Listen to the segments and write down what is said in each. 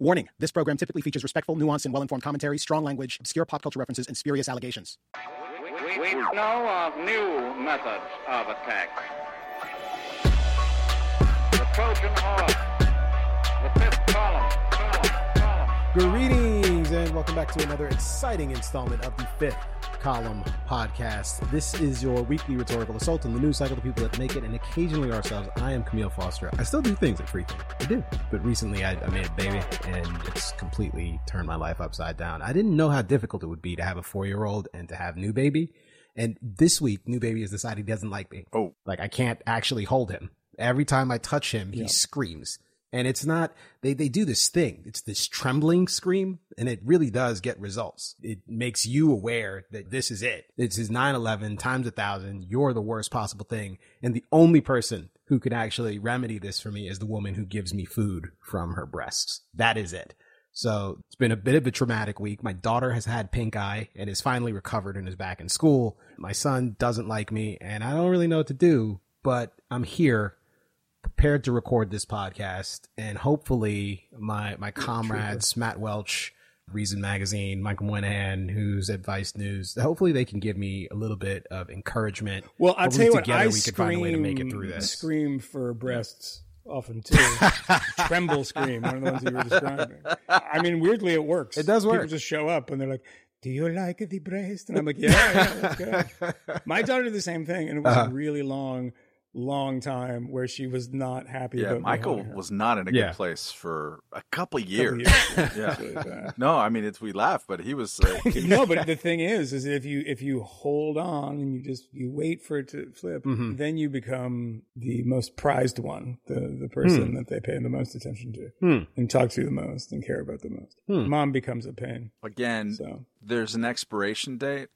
Warning this program typically features respectful, nuanced, and well informed commentary, strong language, obscure pop culture references, and spurious allegations. We, we know of new methods of attack. The Trojan horse, the fifth column, column, column. Greetings and welcome back to another exciting installment of the Fifth Column Podcast. This is your weekly rhetorical assault on the news cycle, the people that make it, and occasionally ourselves. I am Camille Foster. I still do things at Freaking. I do. But recently I, I made a baby and it's completely turned my life upside down. I didn't know how difficult it would be to have a four year old and to have new baby. And this week, new baby has decided he doesn't like me. Oh. Like I can't actually hold him. Every time I touch him, he screams. And it's not, they, they do this thing. It's this trembling scream and it really does get results. It makes you aware that this is it. This is 9-11 times a thousand. You're the worst possible thing. And the only person who can actually remedy this for me is the woman who gives me food from her breasts. That is it. So it's been a bit of a traumatic week. My daughter has had pink eye and is finally recovered and is back in school. My son doesn't like me and I don't really know what to do, but I'm here prepared to record this podcast and hopefully my my comrades Matt Welch, Reason Magazine, Michael Moynihan, who's at Vice News, hopefully they can give me a little bit of encouragement. Well, I'll Hopefully tell you what, I we can find a way to make it through scream- this. Scream for breasts often too. Tremble scream, one of the ones you were describing. I mean, weirdly, it works. It does work. People just show up and they're like, "Do you like the breast?" And I'm like, "Yeah, yeah, that's good." My daughter did the same thing, and it was Uh-huh. a really long, long time where she was not happy. Yeah, about Michael was not in a Yeah. good place for a couple Couple years. years. yeah. Really. No, I mean it's we laugh, but he was. Uh, he- no, but the thing is, is if you if you hold on and you just you wait for it to flip, Mhm. then you become the most prized one, the the person that they pay the most attention to Hmm. and talk to the most and care about the most. Hmm. Mom becomes a pain. again, So there's an expiration date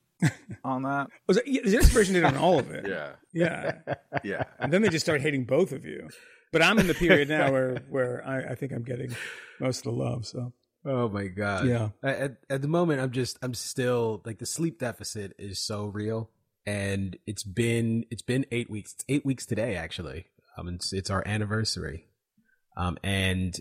on that. was it, yeah, there's an expiration date on all of it. Yeah, yeah, yeah. and then they just start hating both of you. But I'm in the period now where where I, I think I'm getting most of the love. So Oh my god. Yeah. At, at the moment I'm just I'm still like the sleep deficit is so real and it's been it's been 8 weeks. It's 8 weeks today actually. Um it's it's our anniversary. Um and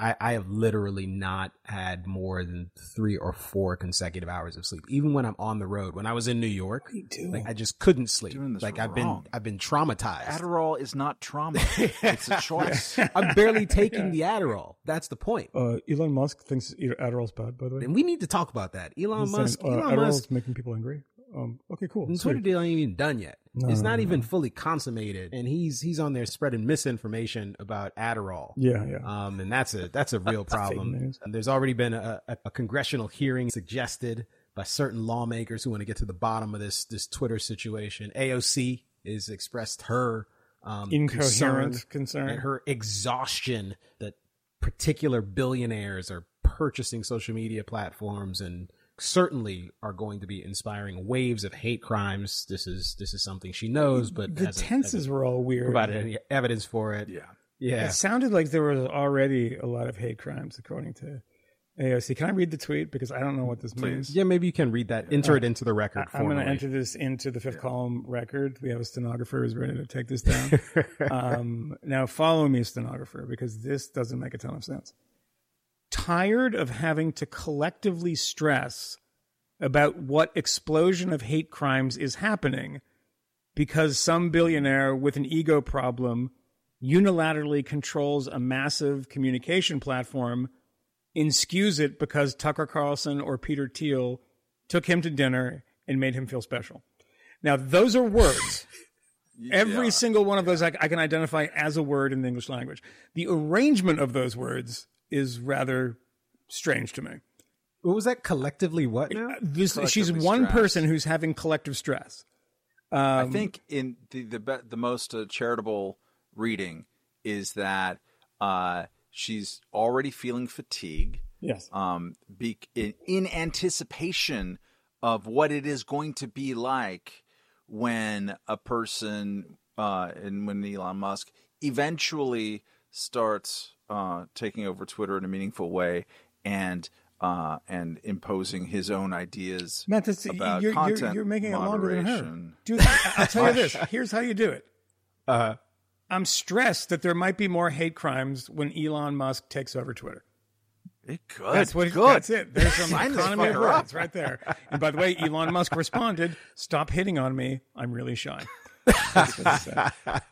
I I have literally not had more than 3 or 4 consecutive hours of sleep even when I'm on the road. When I was in New York, what do like I just couldn't sleep. Doing this Like I've been. I've been traumatized. Adderall is not trauma; it's a choice. I'm barely taking the Adderall. That's the point. uh, Elon Musk thinks Adderall's bad. By the way, And we need to talk about that. Elon He's saying, Musk, uh, Elon Adderall's Musk making people angry. Um, okay, cool. The. Twitter deal ain't even done yet. No, it's not no, even no. fully consummated, and he's he's on there spreading misinformation about Adderall. Yeah, yeah. Um, and that's a that's a real problem. And there's already been a, a, a congressional hearing suggested by certain lawmakers who want to get to the bottom of this this Twitter situation. AOC has expressed her um, Incoherent concern concern. and her exhaustion that particular billionaires are purchasing social media platforms and certainly are going to be inspiring waves of hate crimes. This is this is something she knows, but the tenses hasn't were all weird. provided any evidence for it. Yeah. Yeah. It sounded like there was already a lot of hate crimes, according to AOC. Can I read the tweet because I don't know what this means? Yeah, maybe you can read that. Enter it into the record. I'm going to enter this into the fifth column record. We have a stenographer who's ready to take this down. um, now, follow me, stenographer, because this doesn't make a ton of sense. Tired of having to collectively stress about what explosion of hate crimes is happening because some billionaire with an ego problem unilaterally controls a massive communication platform, inskews it because Tucker Carlson or Peter Thiel took him to dinner and made him feel special. Now, those are words. Every Yeah. single one of those I, I can identify as a word in the English language. The arrangement of those words is rather strange to me. What was that collectively? What now? This, she's one stressed. person who's having collective stress. I Um, think in the the be- the most uh, charitable reading is that uh, she's already feeling fatigue. Yes. um, be, in, in anticipation of what it is going to be like when a person uh, and when Elon Musk eventually starts uh, taking over Twitter in a meaningful way and uh, and imposing his own ideas Matt, that's, about you're, you're, content you're making it longer than her. moderation. Dude, I'll tell you this. Here's how you do it. Uh, I'm stressed that there might be more hate crimes when Elon Musk takes over Twitter. It could. That's what. good. That's it. There's some economy of words right there. And by the way, Elon Musk responded, "Stop hitting on me. I'm really shy."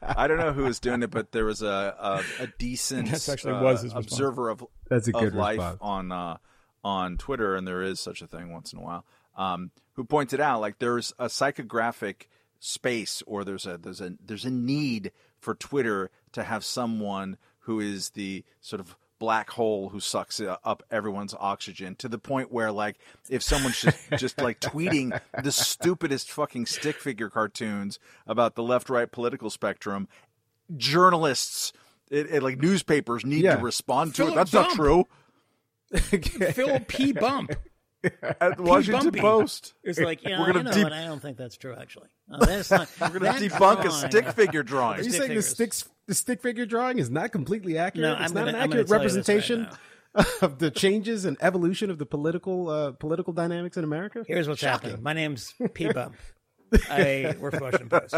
I don't know who was doing it, but there was a a, a decent That's actually uh, was his response. observer of That's a of good life response. on uh, on Twitter, and there is such a thing once in a while. Um, who pointed out like there's a psychographic space, or there's a there's a there's a need for Twitter to have someone who is the sort of black hole who sucks uh, up everyone's oxygen to the point where like if someone's just just like tweeting the stupidest fucking stick figure cartoons about the left right political spectrum journalists it, it, like newspapers need Yeah. to respond to Philip it that's not true Phil P. Bump at the Washington Bumpy. Post is like, you know, We're gonna you know deep- what? I don't think that's true. Actually, uh, that's not. we're gonna debunk a stick figure drawing Are you Stick saying the sticks the stick figure drawing is not completely accurate? No, it's I'm not gonna- an accurate tell you this right representation of the changes and evolution of the political uh, political dynamics in America. Here's what's happening. My name's P Bump. I work for Washington Post.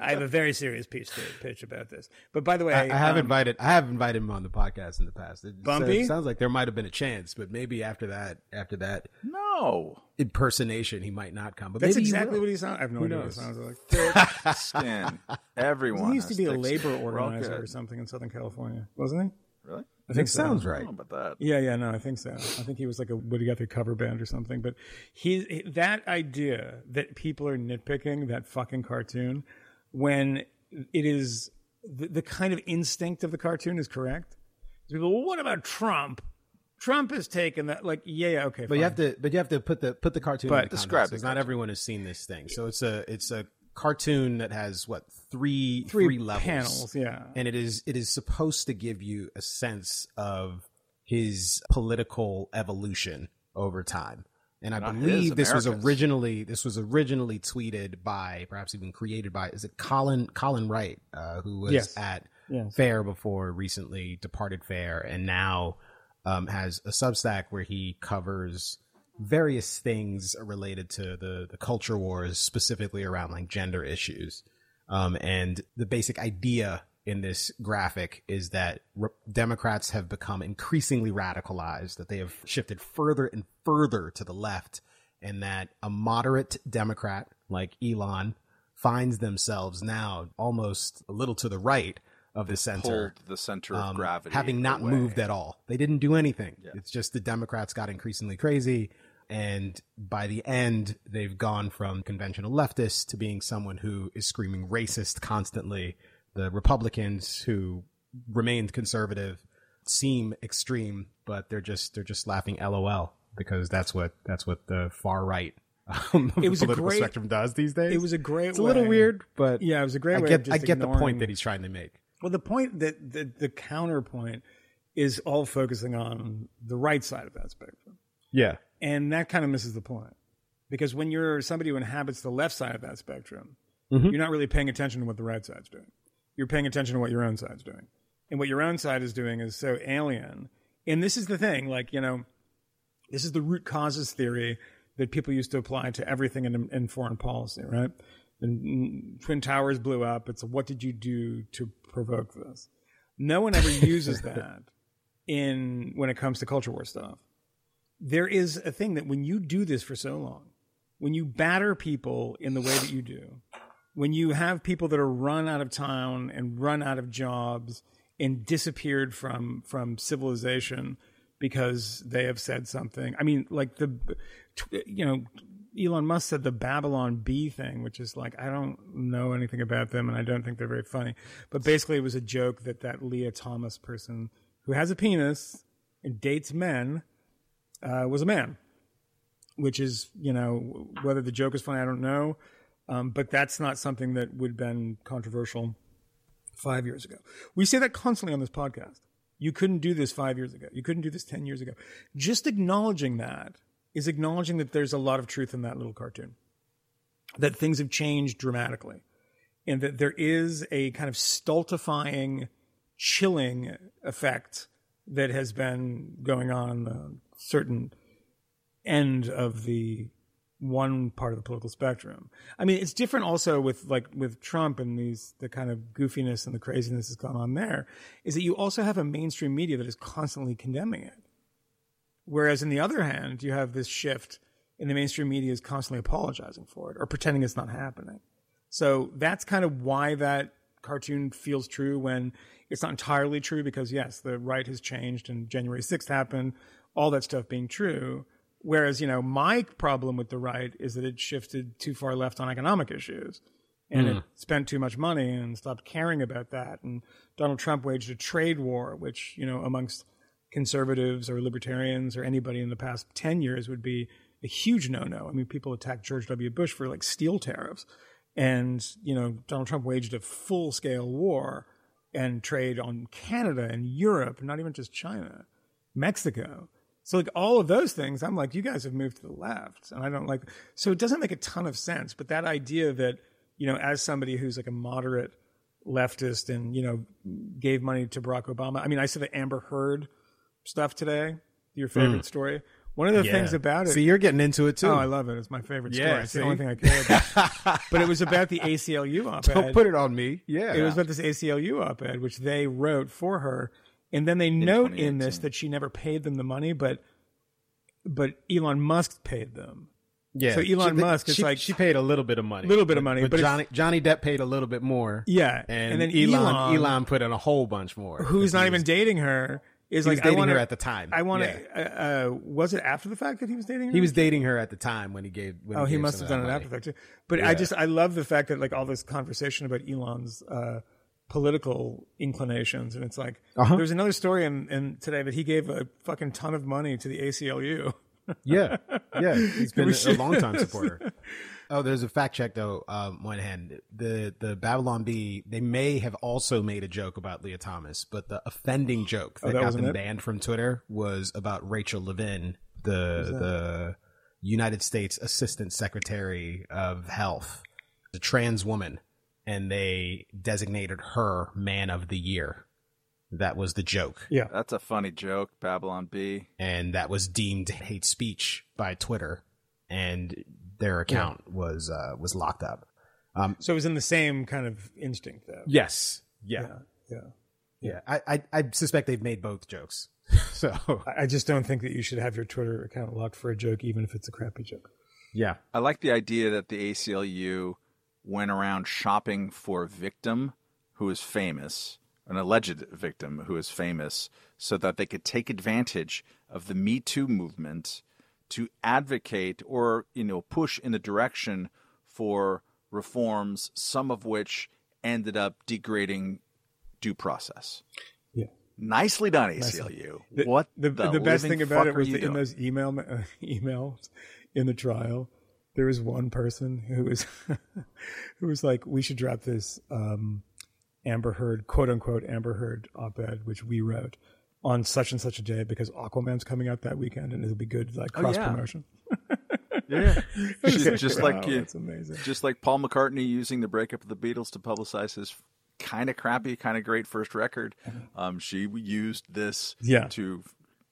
I have a very serious piece to pitch about this. But by the way, I, I have um, invited I have invited him on the podcast in the past. It, Bumpy? it sounds like there might have been a chance, but maybe after that after that no impersonation, he might not come. But That's maybe he exactly what he sounds. I have no Who idea what he sounds like. skin everyone He used to be a labor skin. We're all organizer or something in Southern California, wasn't he? really I think It so. sounds I right. don't know about that Yeah, yeah, no, I think so. I think he was like a Woody Guthrie cover band or something. But he that idea that people are nitpicking that fucking cartoon when it is the, the kind of instinct of the cartoon is correct. People, well, what about Trump? Trump has taken that. Like, yeah, yeah, okay, But you have to, but you have to put the put the cartoon. But in the describe context, because not everyone has seen this thing. So it's a it's a cartoon that has what three Three three, levels panels, yeah. and it is it is supposed to give you a sense of his political evolution over time. And I Not his, believe this was originally this was originally tweeted by perhaps even created by is it Colin Colin Wright uh, who was Yes. at Yes. Fair before recently departed Fair and now um, has a Substack where he covers various things related to the the culture wars specifically around like gender issues. Um, and the basic idea in this graphic is that re- Democrats have become increasingly radicalized, that they have shifted further and further to the left, and that a moderate Democrat like Elon finds themselves now almost a little to the right of the center the center of um, gravity having not away. moved at all. They didn't do anything. It's just the Democrats got increasingly crazy. And by the end, they've gone from conventional leftists to being someone who is screaming racist constantly. The Republicans who remained conservative seem extreme, but they're just they're just laughing LOL because that's what that's what the far right um, It was the a political great- spectrum does these days. It was a great. it's a little way- weird, but Yeah, it was a great I get I get the point that he's trying to make. Well, the point that the, the counterpoint is all focusing on the right side of that spectrum. Yeah. And that kind of misses the point. Because when you're somebody who inhabits the left side of that spectrum, Mm-hmm. you're not really paying attention to what the right side's doing. You're paying attention to what your own side's doing. And what your own side is doing is so alien. And this is the thing, like, you know, this is the root causes theory that people used to apply to everything in, in foreign policy, right? Mm, Twin Towers blew up. It's what did you do to provoke this? No one ever uses that in when it comes to culture war stuff. There is a thing that when you do this for so long, when you batter people in the way that you do, when you have people that are run out of town and run out of jobs and disappeared from from civilization because they have said something. I mean, like the, you know, Elon Musk said the Babylon Bee thing, which is like I don't know anything about them and I don't think they're very funny. But basically, it was a joke that that Lia Thomas person who has a penis and dates men uh, was a man, which is you know whether the joke is funny, I don't know. Um, but that's not something that would have been controversial five years ago. We say that constantly on this podcast. You couldn't do this five years ago. You couldn't do this 10 years ago. Just acknowledging that is acknowledging that there's a lot of truth in that little cartoon, that things have changed dramatically, and that there is a kind of stultifying, chilling effect that has been going on on the certain end of the one part of the political spectrum. I mean, it's different also with like with Trump and these the kind of goofiness and the craziness that's gone on there. Is that you also have a mainstream media that is constantly condemning it. Whereas, in the other hand, you have this shift in the mainstream media is constantly apologizing for it or pretending it's not happening. So that's kind of why that cartoon feels true when it's not entirely true because yes, the right has changed and January 6th happened, all that stuff being true. Whereas, you know, my problem with the right is that it shifted too far left on economic issues and it hmm. spent too much money and stopped caring about that. And Donald Trump waged a trade war, which, you know, amongst conservatives or libertarians or anybody in the past 10 years would be a huge no-no. I mean, people attacked George W. Bush for like steel tariffs. And, you know, Donald Trump waged a full-scale war and trade on Canada and Europe, not even just China, Mexico. So like all of those things, I'm like, you guys have moved to the left, and I don't like. So it doesn't make a ton of sense. But that idea that you know, as somebody who's like a moderate leftist and you know gave money to Barack Obama. I mean, I saw the Amber Heard stuff today. Your hmm. favorite story. One of the things about it. See, you're getting into it too. Oh, I love it. It's my favorite story. Yeah, it's the only thing I care about. but it was about the ACLU op-ed. Don't put it on me. Yeah. It was about this ACLU op-ed, which they wrote for her, and then they note in this that she never paid them the money, but but Elon Musk paid them. yeah. so Elon She- Musk is she, like- she paid a little bit of money. a Little bit of money, But, but Johnny Johnny Depp paid a little bit more. Yeah, And, and then Elon, Elon- Elon put in a whole bunch more. Who's He not was- even dating her is he like dating I wanna, her at the time. I want Yeah. to. Uh, uh, was it after the fact that he was dating her? He was dating her at the time when he gave. When Oh, he gave must have done it after the fact too. But I just I love the fact that like all this conversation about Elon's uh, political inclinations, and it's like Uh-huh. there's another story in, in today that he gave a fucking ton of money to the ACLU. Yeah, yeah. He's been a long time supporter. Oh, there's a fact check though. Um, one hand, the the Babylon Bee They may have also made a joke about Lia Thomas, but the offending joke that, that got them it? banned from Twitter was about Rachel Levine, the the United States Assistant Secretary of Health, a trans woman, and they designated her Man of the Year. That was the joke Yeah, That's a funny joke, Babylon Bee and that was deemed hate speech by Twitter, and their account was uh, was locked up. so it was in the same kind of instinct though. Yes, yeah, Yeah. yeah. I, I I suspect they've made both jokes. so I- I just don't think that you should have your Twitter account locked for a joke, even if it's a crappy joke. yeah, I like the idea that the ACLU went around shopping for a victim who is famous, an alleged victim who is famous, so that they could take advantage of the Me Too movement to advocate or you know push in the direction for reforms, some of which ended up degrading due process. Yeah. Nicely done, ACLU. The, what the, the, the best thing about it was in doing? those email uh, emails in the trial, there was one person who was who was like, "We should drop this um, Amber Heard quote unquote Amber Heard op-ed which we wrote on such and such a day because Aquaman's coming out that weekend and it'll be good like cross yeah. promotion." Yeah, just, just Wow, like you, that's amazing. just like Paul McCartney using the breakup of the Beatles to publicize his kind of crappy, kind of great first record. Um, she used this Yeah. to,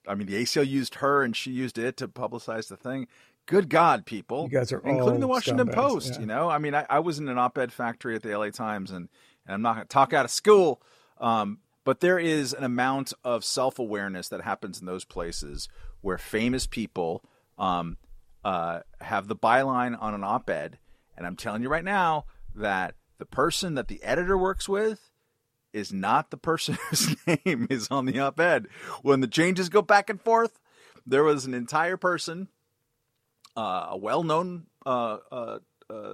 I mean, the ACL used her and she used it to publicize the thing. Good God, people! You guys are including the Washington scumbags, Post. yeah. You know, I mean, I, I was in an op-ed factory at the LA Times, and, and I'm not going to talk out of school. Um, but there is an amount of self-awareness that happens in those places where famous people um, uh, have the byline on an op-ed, and I'm telling you right now that the person that the editor works with is not the person whose name is on the op-ed. When the changes go back and forth, there was an entire person, uh, a well-known uh, uh, uh,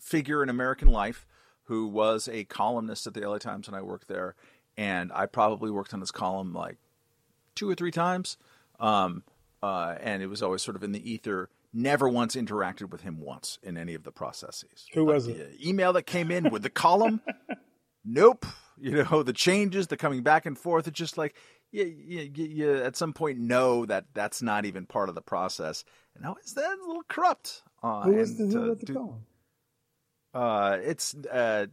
figure in American life, who was a columnist at the LA Times when I worked there, and I probably worked on his column like two or three times, um, uh, and it was always sort of in the ether. Never once interacted with him once in any of the processes. Who But was the it? email that came in with the column? nope. You know the changes, the coming back and forth. It's just like you, you, you, you at some point know that that's not even part of the process. And now it's that a little corrupt. Uh, Who was the and, who uh, wrote the do- uh, it's uh,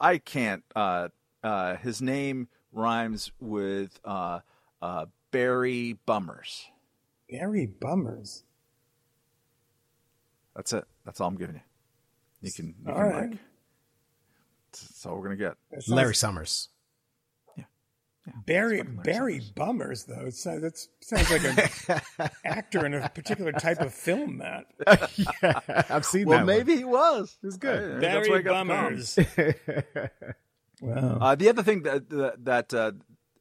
I can't. Uh, uh, his name rhymes with uh, uh, Barry Bummers. Barry Bummers. That's it. That's all I'm giving you. You can. You All can right. like. That's all we're gonna get. Sounds- Larry Summers. Barry Barry Bummers though. It sounds, that sounds like an actor in a particular type of film. Matt yeah, I've seen that. Well, that. maybe he was. He's good. That's where I Barry got the. Bummers. wow. Uh, the other thing that that, that uh,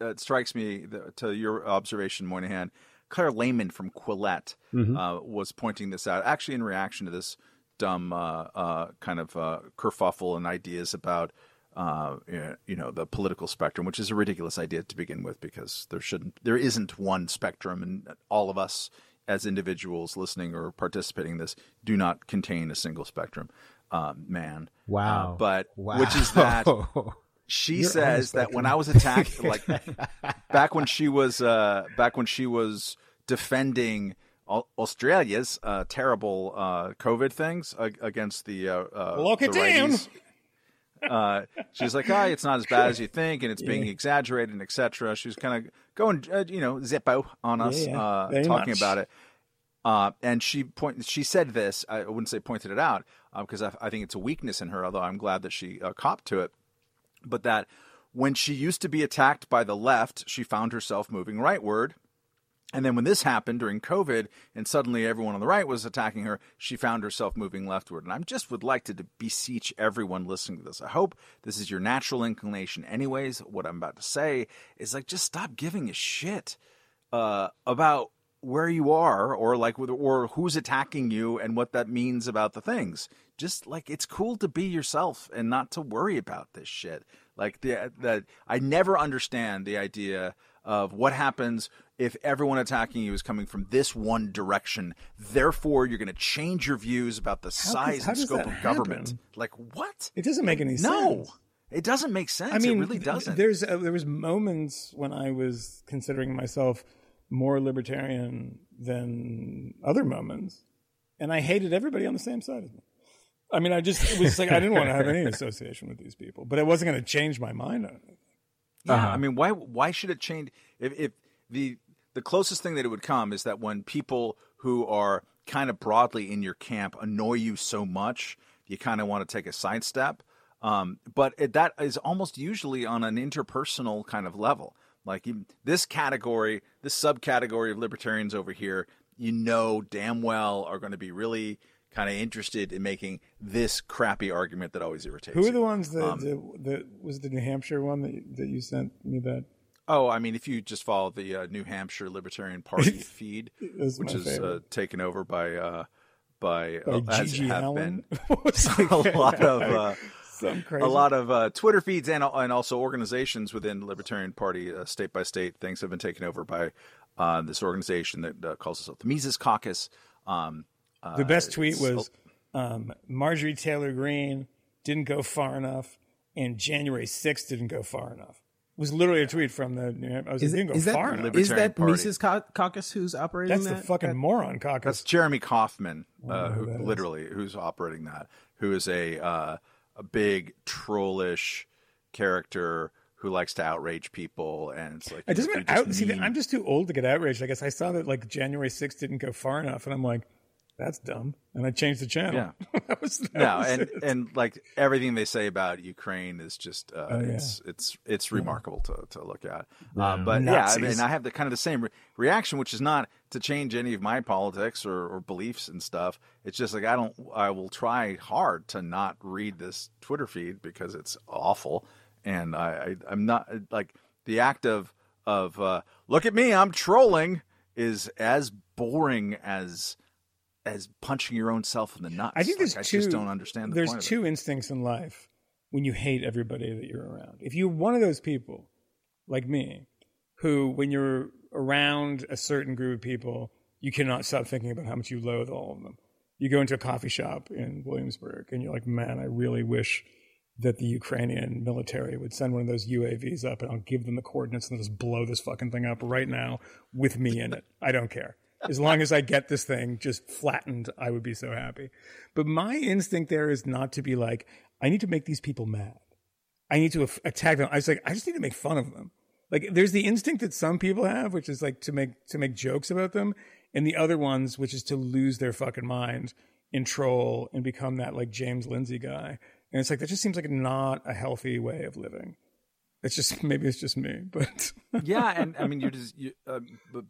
uh, strikes me to your observation, Moynihan, Claire Lehmann from Quillette uh, was pointing this out, actually in reaction to this dumb uh, uh, kind of uh, kerfuffle and ideas about uh, you know the political spectrum, which is a ridiculous idea to begin with, because there shouldn't, there isn't one spectrum, and all of us as individuals listening or participating in this do not contain a single spectrum. Uh, man, Wow. Uh, but Wow. which is that she You're says that when I was attacked, like back when she was uh, back when she was defending Australia's uh, terrible uh, COVID things ag- against the uh, uh, Lock the it down. righties. Uh, she's like, "Ah, it's not as bad as you think, and it's being exaggerated, and etc." She's kind of going, uh, you know, zippo on us, Yeah, yeah. uh, talking much. about it. Uh, and she point she said this. I wouldn't say pointed it out because I, I think it's a weakness in her. Although I'm glad that she uh, copped to it. But that when she used to be attacked by the left, she found herself moving rightward. And then when this happened during COVID, and suddenly everyone on the right was attacking her, she found herself moving leftward. And I just would like to beseech everyone listening to this. I hope this is your natural inclination, anyways. What I'm about to say is like, just stop giving a shit uh, about where you are or like or who's attacking you and what that means about the things just like it's cool to be yourself and not to worry about this shit like the that i never understand the idea of what happens if everyone attacking you is coming from this one direction therefore you're going to change your views about the How size does- and scope of government happen? like what It doesn't make any no sense. No. It doesn't make sense I mean, it really doesn't There's uh, there was moments when I was considering myself more libertarian than other moments, and I hated everybody on the same side of me. I mean, I just it was like I didn't want to have any association with these people, but it wasn't going to change my mind on it. Yeah, Uh-huh. I mean, why why should it change? If, if the the closest thing that it would come is that when people who are kind of broadly in your camp annoy you so much, you kind of want to take a sidestep. Um, but it, that is almost usually on an interpersonal kind of level. Like you, this category, this subcategory of libertarians over here, you know damn well are going to be really kind of interested in making this crappy argument that always irritates. Who are the ones that, Um, that, that was the New Hampshire one that that you sent me that Oh, I mean, if you just follow the uh, New Hampshire Libertarian Party feed, was which is uh, taken over by uh, by, by uh, as GG have Allin? been a lot of uh, a lot of uh, Twitter feeds and and also organizations within the Libertarian Party, uh, state by state, things have been taken over by uh, this organization that uh, calls itself the Mises Caucus. Um, The best tweet was um, Marjorie Taylor Greene didn't go far enough, and January 6th didn't go far enough. It was literally a tweet from the. New Ham- I was Is, like, didn't go is that far enough. is Libertarian that Party. Mises Cau- Caucus who's operating that? That's the fucking that- moron caucus. That's Jeremy Kauffman, uh, who who literally who's operating that. Who is a uh, a big trollish character who likes to outrage people, and it's like It doesn't you just Out, see, mean- I'm just too old to get outraged. I guess I saw that like January 6th didn't go far enough, and I'm like, that's dumb. And I changed the channel. Yeah. that was, that no, was and it. and like everything they say about Ukraine is just uh, Oh, yeah. it's it's it's remarkable to, to look at. Uh, but yeah, I mean, I have the kind of the same re- reaction, which is not to change any of my politics or, or beliefs and stuff. It's just like I don't. I will try hard to not read this Twitter feed because it's awful, and I, I I'm not like the act of of uh, look at me, I'm trolling is as boring as as punching your own self in the nuts. I think there's Like, two. I just don't understand the there's point of it. two instincts in life when you hate everybody that you're around. If you're one of those people, like me, who when you're around a certain group of people, you cannot stop thinking about how much you loathe all of them. You go into a coffee shop in Williamsburg, and you're like, man, I really wish that the Ukrainian military would send one of those UAVs up, and I'll give them the coordinates and they'll just blow this fucking thing up right now with me in it. I don't care. As long as I get this thing just flattened, I would be so happy. But my instinct there is not to be like, I need to make these people mad. I need to attack them. I was like, I just need to make fun of them. Like, there's the instinct that some people have, which is like to make to make jokes about them, and the other ones, which is to lose their fucking mind and troll and become that like James Lindsay guy. And it's like that just seems like not a healthy way of living. It's just maybe it's just me, but yeah, and I mean, you're just you, uh,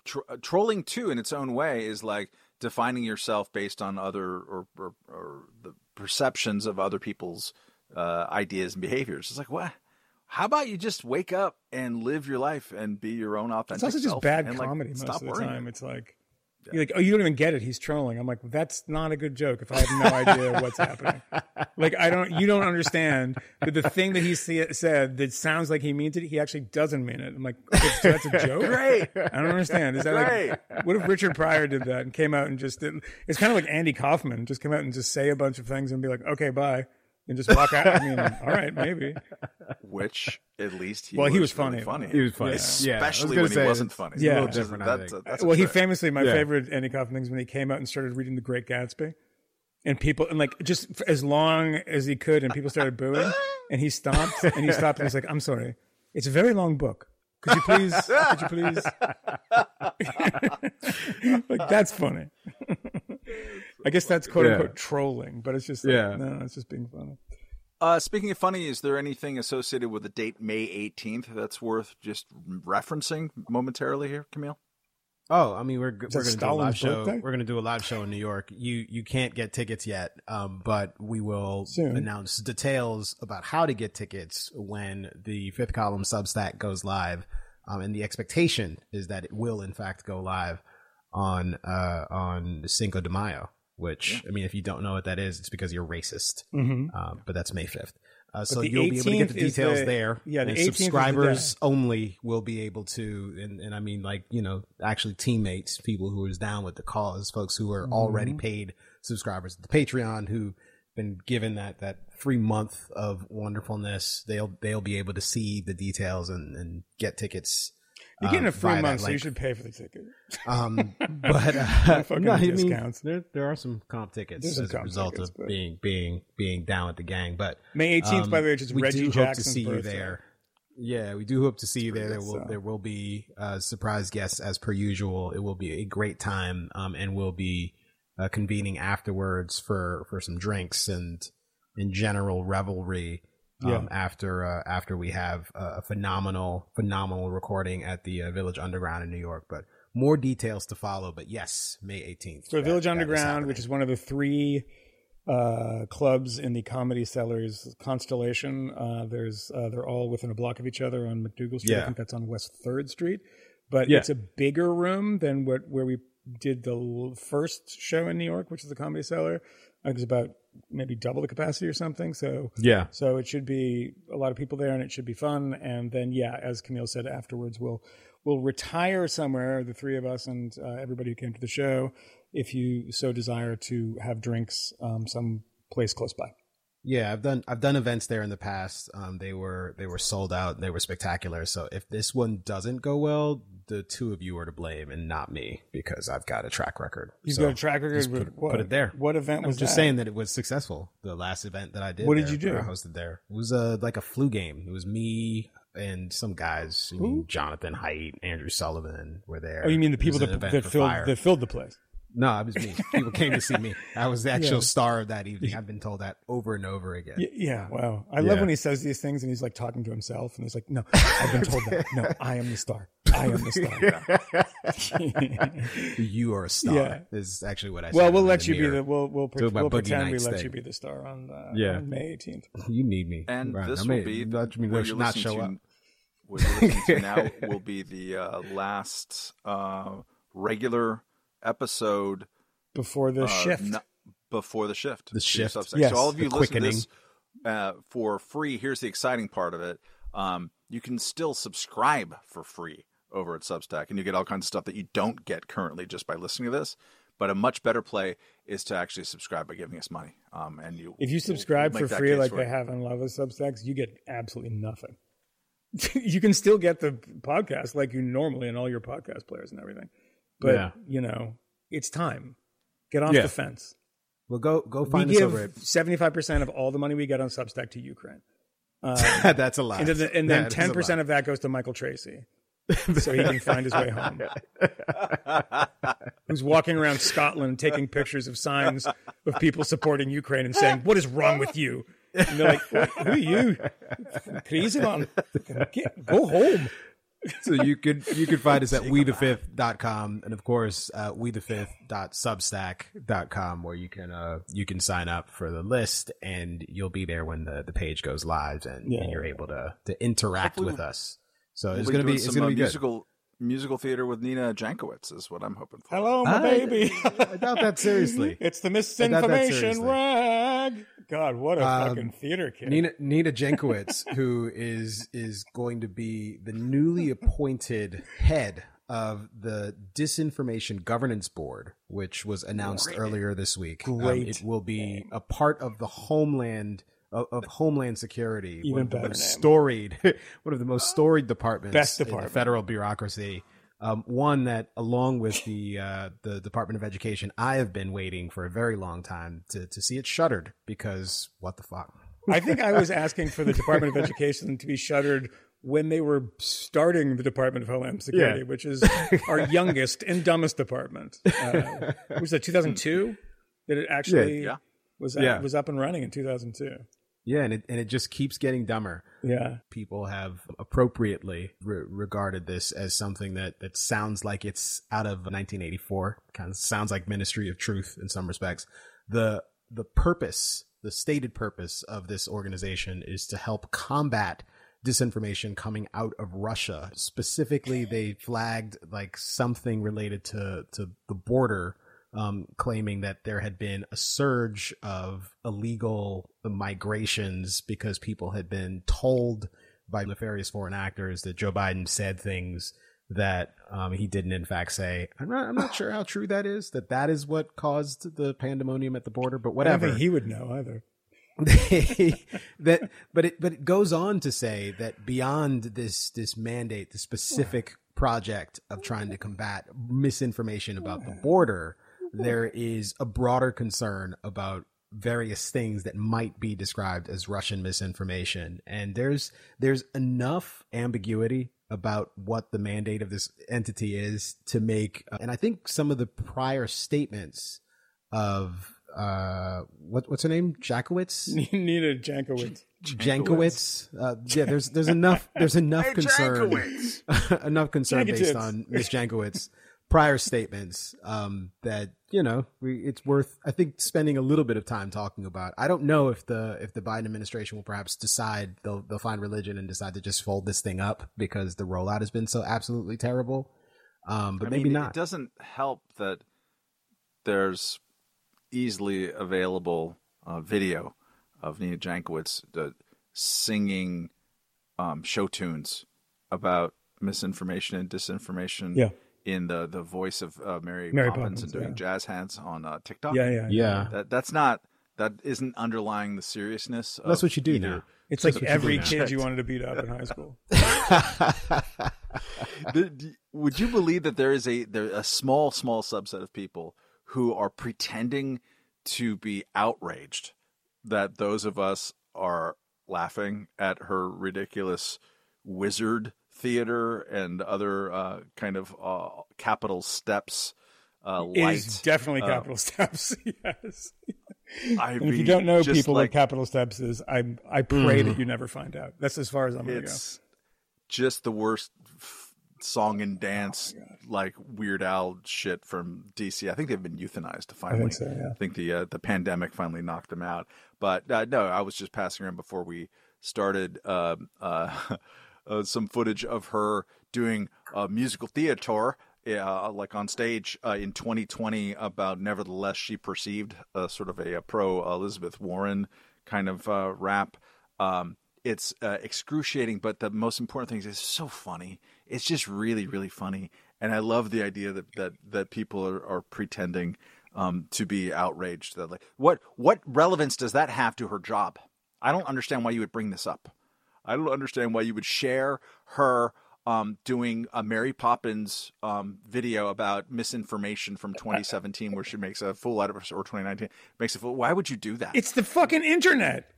tro- uh, trolling too, in its own way, is like defining yourself based on other or or, or the perceptions of other people's uh, ideas and behaviors. It's like what? How about you just wake up and live your life and be your own authentic it's also just self bad and, like, comedy most stop of the time. It's like you're like, oh, you don't even get it. He's trolling. I'm like, that's not a good joke. If I have no idea what's happening, like I don't, you don't understand that the thing that he see, said that sounds like he means it, he actually doesn't mean it. I'm like, okay, so that's a joke. Great. I don't understand. Is that like, what if Richard Pryor did that and came out and just did? It's kind of like Andy Kaufman just come out and just say a bunch of things and be like, okay, bye. And just walk out. I mean, all right, maybe. Which at least he Well, was he was really funny. funny. He was funny. Yeah. Yeah, was especially when say, he wasn't funny. Yeah. a little is- different, I That's, a, that's a well, he famously, my Yeah. favorite Andy Kaufman things when he came out and started reading The Great Gatsby, and people and like just for as long as he could, and people started booing, and he stopped and he stopped and he's like, "I'm sorry, it's a very long book. Could you please? could you please?" like that's funny. I guess that's quote Yeah. unquote trolling, but it's just like, Yeah. no, it's just being funny. Uh, speaking of funny, is there anything associated with the date May 18th that's worth just referencing momentarily here, Camille? Oh, I mean, we're we're going to do a live show. birthday? We're going to do a live show in New York. You you can't get tickets yet, um, but we will Soon. announce details about how to get tickets when the fifth column Substack goes live. Um, and the expectation is that it will in fact go live on uh, on Cinco de Mayo. Which I mean, if you don't know what that is, it's because you're racist. Mm-hmm. Um, but that's May fifth. Uh, so you'll be able to get the details the- there. yeah, the And 18th the subscribers only will be able to, and, and I mean, like you know, actually teammates, people who is down with the cause, folks who are already paid subscribers to the Patreon, who been given that that free month of wonderfulness. They'll they'll be able to see the details and, and get tickets. You're getting um, a free that month, so you should pay for the ticket. Um, but uh, no, I mean, discounts. there there are some comp tickets There's as a result tickets, of but- being being being down with the gang. But May 18th, by the way, is Um, we Reggie hope to see you there. Yeah, we do hope to see you there. There will there will be uh, surprise guests as per usual. It will be a great time, um, and we'll be uh, convening afterwards for for some drinks and in general revelry. Um, Yeah. After uh, after we have a phenomenal phenomenal recording at the uh, Village Underground in New York, but more details to follow. But yes, May eighteenth. for Village Underground, which is one of the three uh, clubs in the Comedy Cellar's constellation. Uh, there's uh, they're all within a block of each other on MacDougal Street. I think that's on West Third Street, but Yeah. it's a bigger room than what where we did the first show in New York, which is the Comedy Cellar. It was about maybe double the capacity or something. So yeah, so it should be a lot of people there, and it should be fun. And then, yeah, as Camille said, afterwards we'll we'll retire somewhere, the three of us and uh, everybody who came to the show, if you so desire to have drinks um, some place close by. Yeah, I've done I've done events there in the past. Um, they were they were sold out. They were spectacular. So if this one doesn't go well, the two of you are to blame and not me because I've got a track record. You've So got a track record. put, what, put it there. What event I'm was just that? saying that it was successful. The last event that I did. What did there, you do? I hosted there. It was a like a flu game. It was me and some guys. I mean, Jonathan Haidt, Andrew Sullivan were there. Oh, you mean the people that, that filled that filled the place? No, it was me. People came to see me. I was the actual Yeah. star of that evening. I've been told that over and over again. Y- Yeah, wow. I love when he says these things and he's like talking to himself and he's like, "No, I've been told that. No, I am the star. I am the star." you are a star. Yeah. Is actually what I said. well, we'll let you be the we'll we'll, pre- we'll Boogie pretend we let thing. you be the star on, uh, Yeah. on May 18th. You need me, And Right, this I will be that means what I you're not show to- up. What you're listening to now will be the uh, last uh, regular episode Before the uh, shift. n- before the shift. The shift. Yes. So all of you The listen to this uh, for free. Here's the exciting part of it. Um, you can still subscribe for free over at Substack, and you get all kinds of stuff that you don't get currently just by listening to this. But a much better play is to actually subscribe by giving us money. Um, and you, If you we'll- subscribe we'll for free like for they have in Lava Substacks, you get absolutely nothing. you can still get the podcast like you normally in all your podcast players and everything. But, Yeah. you know, it's time. Get off Yeah. the fence. Well, go go find We find us give over 75% of all the money we get on Substack to Ukraine. at. Um, That's a lot. And then, and then That is a 10% of that goes to Michael Tracy. so he can find his way home. Who's walking around Scotland taking pictures of signs of people supporting Ukraine and saying, What is wrong with you? And they're like, Who are you? Crazy man, get- go home. so you could you could find us at we5th.com and of course uh we5th.substack.com where you can uh you can sign up for the list and you'll be there when the the page goes live and, Yeah. and you're able to to interact Hopefully with us. So it's gonna be it's some, gonna uh, be good. musical musical theater with Nina Jankowicz is what I'm hoping for. Hello, my I- baby. I doubt that seriously. It's the misinformation rag. God, what a Um, fucking theater kid. Nina Nina Jankowicz, who is is going to be the newly appointed head of the Disinformation Governance Board, which was announced earlier this week. Um, Great it will be a part of the Homeland of, of Homeland Security, Even one of the better most storied, one of the most storied departments Best in the federal bureaucracy. Um, one that, along with the uh, the Department of Education, I have been waiting for a very long time to to see it shuttered because what the fuck. I think I was asking for the Department of Education to be shuttered when they were starting the Department of Homeland Security, Yeah. which is our youngest and dumbest department. Uh, was that 2002? That it actually Yeah. was Yeah. was up and running in 2002. Yeah, and it and it just keeps getting dumber. Yeah. People have appropriately re- regarded this as something that that sounds like it's out of 1984. Kind of sounds like Ministry of Truth in some respects. The the purpose, the stated purpose of this organization is to help combat disinformation coming out of Russia. Specifically, they flagged like something related to to the border um, claiming that there had been a surge of illegal migrations because people had been told by nefarious foreign actors that Joe Biden said things that um, he didn't in fact say. I'm not, I'm not sure how true that is. That that is what caused the pandemonium at the border, but whatever. he would know either. that but it but it goes on to say that beyond this this mandate the specific project of trying to combat misinformation about the border there is a broader concern about various things that might be described as russian misinformation. And there's there's enough ambiguity about what the mandate of this entity is to make and i think some of the prior statements of uh what what's her name? Jackowitz Nina Jankowicz. Jankowitz uh yeah there's there's enough there's enough Hey, concern enough concern based on Miss Jankowicz prior statements um that you know we, it's worth I think spending a little bit of time talking about. I don't know if the if the Biden administration will perhaps decide they'll they'll find religion and decide to just fold this thing up because the rollout has been so absolutely terrible. Um but I maybe mean, not. It doesn't help that there's easily available uh, video of Nina Jankowicz uh, singing um, show tunes about misinformation and disinformation. Yeah. In the, the voice of uh, Mary, Mary Poppins, Poppins, and doing yeah. jazz hands on uh, TikTok. Yeah, yeah. yeah That that's not that isn't underlying the seriousness. Of That's what you do either- now. It's like what you every kid you wanted to beat up in high school. Would you believe that there is a there a small small subset of people who are pretending to be outraged that those of us are laughing at her ridiculous wizard theater and other uh, kind of uh, Capitol Steps uh, light. is definitely uh, Capitol steps. yes. I And if you don't know people like, what Capitol Steps is, I I pray that you never find out. That's as far as I'm going to go. it's just the worst f- song and dance like Weird Al shit from DC. I think they've been euthanized to finally. so, yeah. I think the uh, the pandemic finally knocked them out. But uh, no, I was just passing around before we started um, uh, uh, some footage of her doing a musical theater. Uh, like on stage uh, in 2020 about nevertheless she perceived uh, sort of a, a pro Elizabeth Warren kind of uh, rap um, it's excruciating, but the most important thing is it's so funny. It's just really, really funny, and I love the idea that that that people are, are pretending um, to be outraged. That like, what what relevance does that have to her job? I don't understand why you would bring this up. I don't understand why you would share her um, doing a Mary Poppins um, video about misinformation from 2017, where she makes a fool out of her, or 2019 makes a fool. Why would you do that? It's the fucking internet.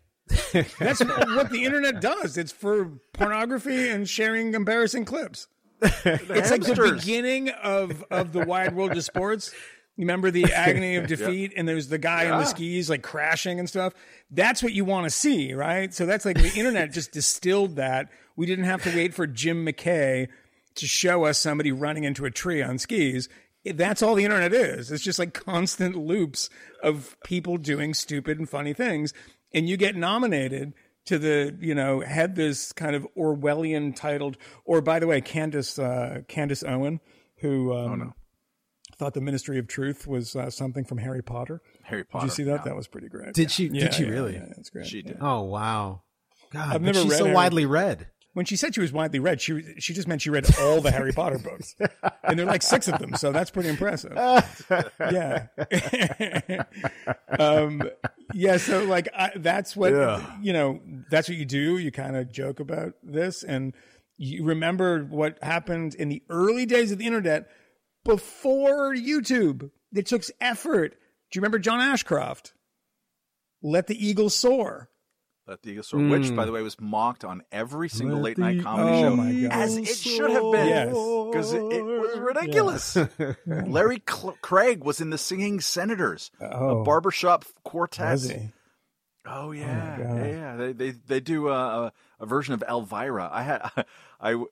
That's what the internet does. It's for pornography and sharing embarrassing clips. It's like the beginning of of the wide world of sports. You remember the agony of defeat, and there's the guy in the skis like crashing and stuff. That's what you want to see, right? So that's like the internet just distilled that. We didn't have to wait for Jim McKay to show us somebody running into a tree on skis. That's all the internet is. It's just like constant loops of people doing stupid and funny things. And you get nominated to the, you know, had this kind of Orwellian titled, or by the way, Candace, uh, Candace Owen, who, um, thought the Ministry of Truth was uh, something from Harry Potter. Harry Potter. Did you see that? yeah. That was pretty great. Did she? Yeah, did she yeah, really? Yeah, that's great. She did. Oh wow. God, I've but never she's read so Harry- widely read. When she said she was widely read, she she just meant she read all the Harry Potter books, and there are like six of them, so that's pretty impressive. Yeah, um, yeah. So like I, that's what you know. That's what you do. You kind of joke about this, and you remember what happened in the early days of the internet before YouTube. It took effort. Do you remember John Ashcroft? Let the Eagle soar. Let the Eagle Soar, which, hmm. by the way, was mocked on every single Let late night the comedy Oh show, my God. as it should have been, Yes. because it, it was ridiculous. Larry Cl- Craig was in the Singing Senators, Oh. a barbershop quartet. Was he? Oh, oh yeah, God. yeah, yeah. They they they do a, a, a version of Elvira. I had I I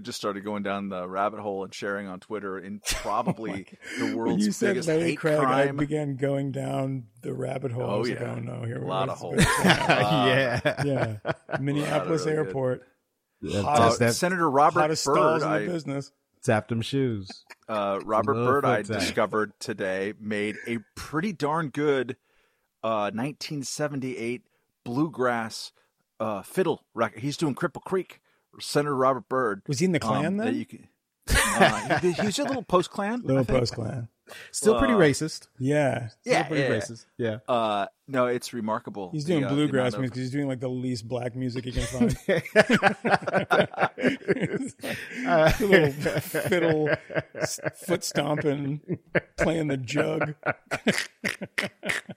just started going down the rabbit hole and sharing on Twitter in probably the When world's you said biggest Larry hate Craig, I began going down the rabbit hole. I Oh, was like, yeah. oh no, here A lot of holes. It's yeah. yeah, Minneapolis really. Airport, That's- Hottest- that's- Senator Robert hottest Byrd, stalls in the I, business. tapped them shoes. uh, Robert Little Byrd, I foot tap. discovered today, made a pretty darn good uh, 1978 bluegrass uh, fiddle record. He's doing Cripple Creek. Senator Robert Byrd. Was he in the Klan um, then? you can- uh, he, he's a little post Klan. Little Post Klan. Still pretty Uh, racist. Yeah, Still Yeah, pretty yeah. racist. Yeah. Uh, no, it's remarkable. he's doing uh, the bluegrass amount music of- he's doing like the least black music he can find. a little fiddle, foot stomping, playing the jug.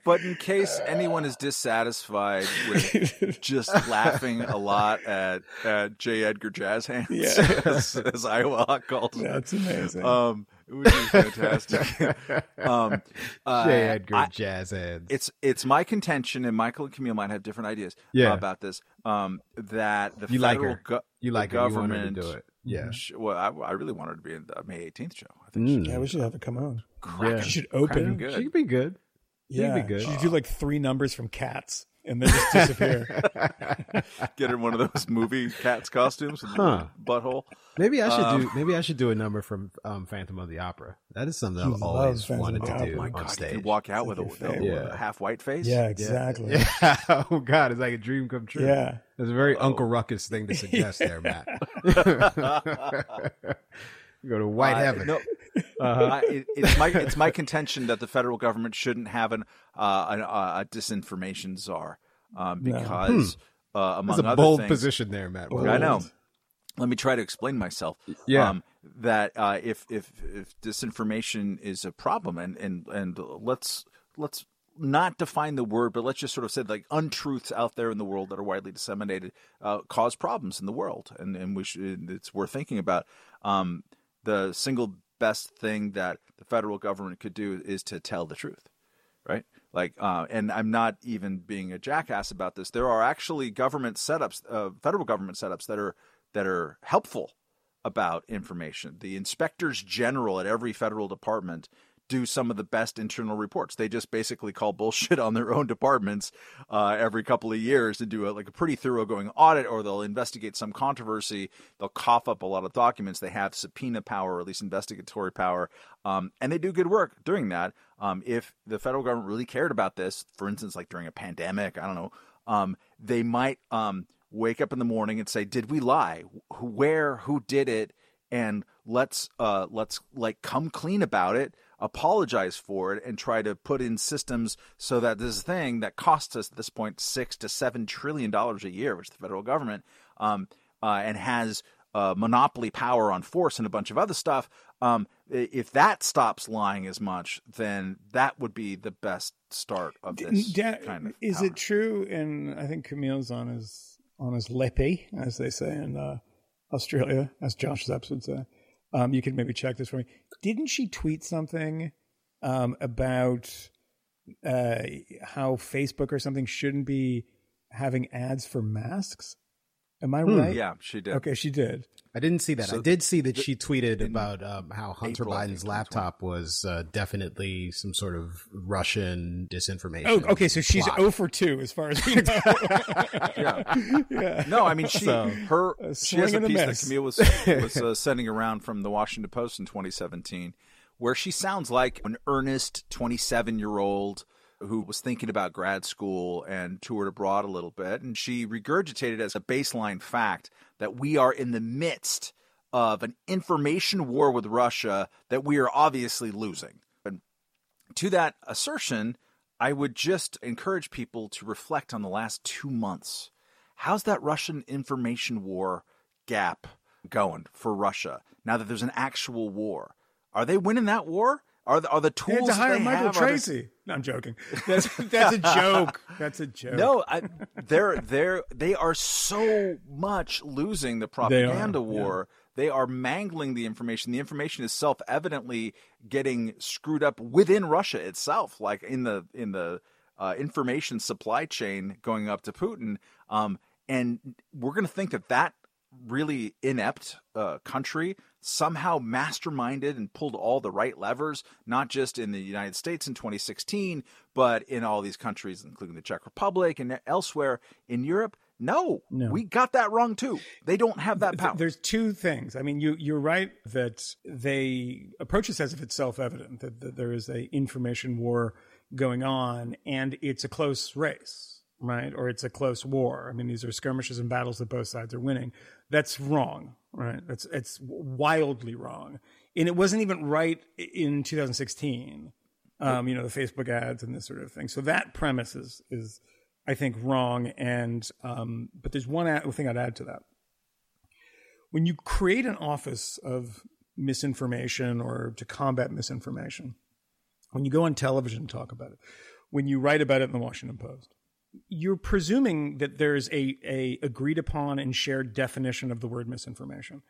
But in case anyone is dissatisfied with just laughing a lot at, at J. Edgar Jazz Hands, Yeah. as, as Iowa calls it, That's amazing. um, which is fantastic. um, uh, J. Edgar I- Jazz Hands. it's it's my contention, and Michael and Kmele might have different ideas Yeah. about this. Um, that the You like federal her. go- You the like her. You to government. do it. Yeah. sh- well, I, I really wanted to be in the May 18th show. I think Mm. yeah, we should have it come on. Yeah. She should Cracking open. good. She could be good. She'd Yeah, be good. She should do like three numbers from Cats and then just disappear. get in one of those movie cats costumes with Huh. butthole. Maybe I should Um, do. Maybe I should do a number from um, Phantom of the Opera. That is something I've always Phantom wanted to do Opera. My on God, stage. could walk out with a, like your with a- favorite. with a half white face. yeah, exactly. Yeah. oh God, it's like a dream come true. Yeah. It's a very Uncle Ruckus thing to suggest there, Matt. Go to white Uh, heaven. No, I, it, it's my it's my contention that the federal government shouldn't have an uh, an, uh, a disinformation czar um, No. because uh, among That's a other bold things, position there, Matt. I know. Let me try to explain myself. Yeah. Um, that uh, if if if disinformation is a problem, and and and let's let's not define the word, but let's just sort of say like untruths out there in the world that are widely disseminated uh, cause problems in the world, and and we should it's worth thinking about. Um, the single best thing that the federal government could do is to tell the truth right? Like, uh, and I'm not even being a jackass about this. There are actually government setups, uh, federal government setups that are that are helpful about information. The inspectors general at every federal department do some of the best internal reports. They just basically call bullshit on their own departments uh, every couple of years and do a, like a pretty thoroughgoing audit, or they'll investigate some controversy. They'll cough up a lot of documents. They have subpoena power, or at least investigatory power, um, and they do good work doing that. Um, if the federal government really cared about this, for instance, like during a pandemic, I don't know, um, they might um, wake up in the morning and say, "Did we lie? Where? Who did it?" And let's uh, let's like come clean about it, apologize for it, and try to put in systems so that this thing that costs us at this point six to seven trillion dollars a year, which the federal government, um, uh, and has uh, monopoly power on force and a bunch of other stuff. Um, if that stops lying as much, then that would be the best start of this Da- kind of. is power. it true? And I think Kmele's on his on his leppy, as they say in uh, Australia, as Josh Zepps would say. Um, you can maybe check this for me. Didn't she tweet something um, about uh, how Facebook or something shouldn't be having ads for masks. Am I right? Yeah, she did. Okay, she did. I didn't see that. So I did see that the- she tweeted about um, how Hunter April, Biden's laptop was uh, definitely some sort of Russian disinformation. Oh, okay. So she's plot. 0 for 2 as far as we know. Yeah. yeah. No, I mean she So, her she has a and a piece that. Kmele was was uh, sending around from the Washington Post in 2017, where she sounds like an earnest 27 year old who was thinking about grad school and toured abroad a little bit, and she regurgitated as a baseline fact that we are in the midst of an information war with Russia that we are obviously losing. And to that assertion, I would just encourage people to reflect on the last two months. How's that Russian information war gap going for Russia now that there's an actual war? Are they winning that war? Are the, are the tools They had to hire Michael have, they- Tracey. No, I'm joking. That's that's a joke. That's a joke. No, I, they're they're they are so much losing the propaganda yeah. war. They are mangling the information. The information is self evidently getting screwed up within Russia itself, like in the in the uh, information supply chain going up to Putin. Um, and we're going to think that that really inept uh, country somehow masterminded and pulled all the right levers, not just in the United States in 2016, but in all these countries, including the Czech Republic and elsewhere in Europe. No, No. we got that wrong too. They don't have that power. There's two things. I mean, you you're right that they approach this as if it's self-evident that, that there is a information war going on and it's a close race, right? Or it's a close war. I mean, these are skirmishes and battles that both sides are winning. That's wrong, right? That's it's wildly wrong. And it wasn't even right in 2016. Um, you know, the Facebook ads and this sort of thing. So that premise is is I think wrong. And um, but there's one ad- thing I'd add to that when you create an office of misinformation or to combat misinformation, when you go on television and talk about it, when you write about it in the Washington Post, you're presuming that there's a, a agreed upon and shared definition of the word misinformation.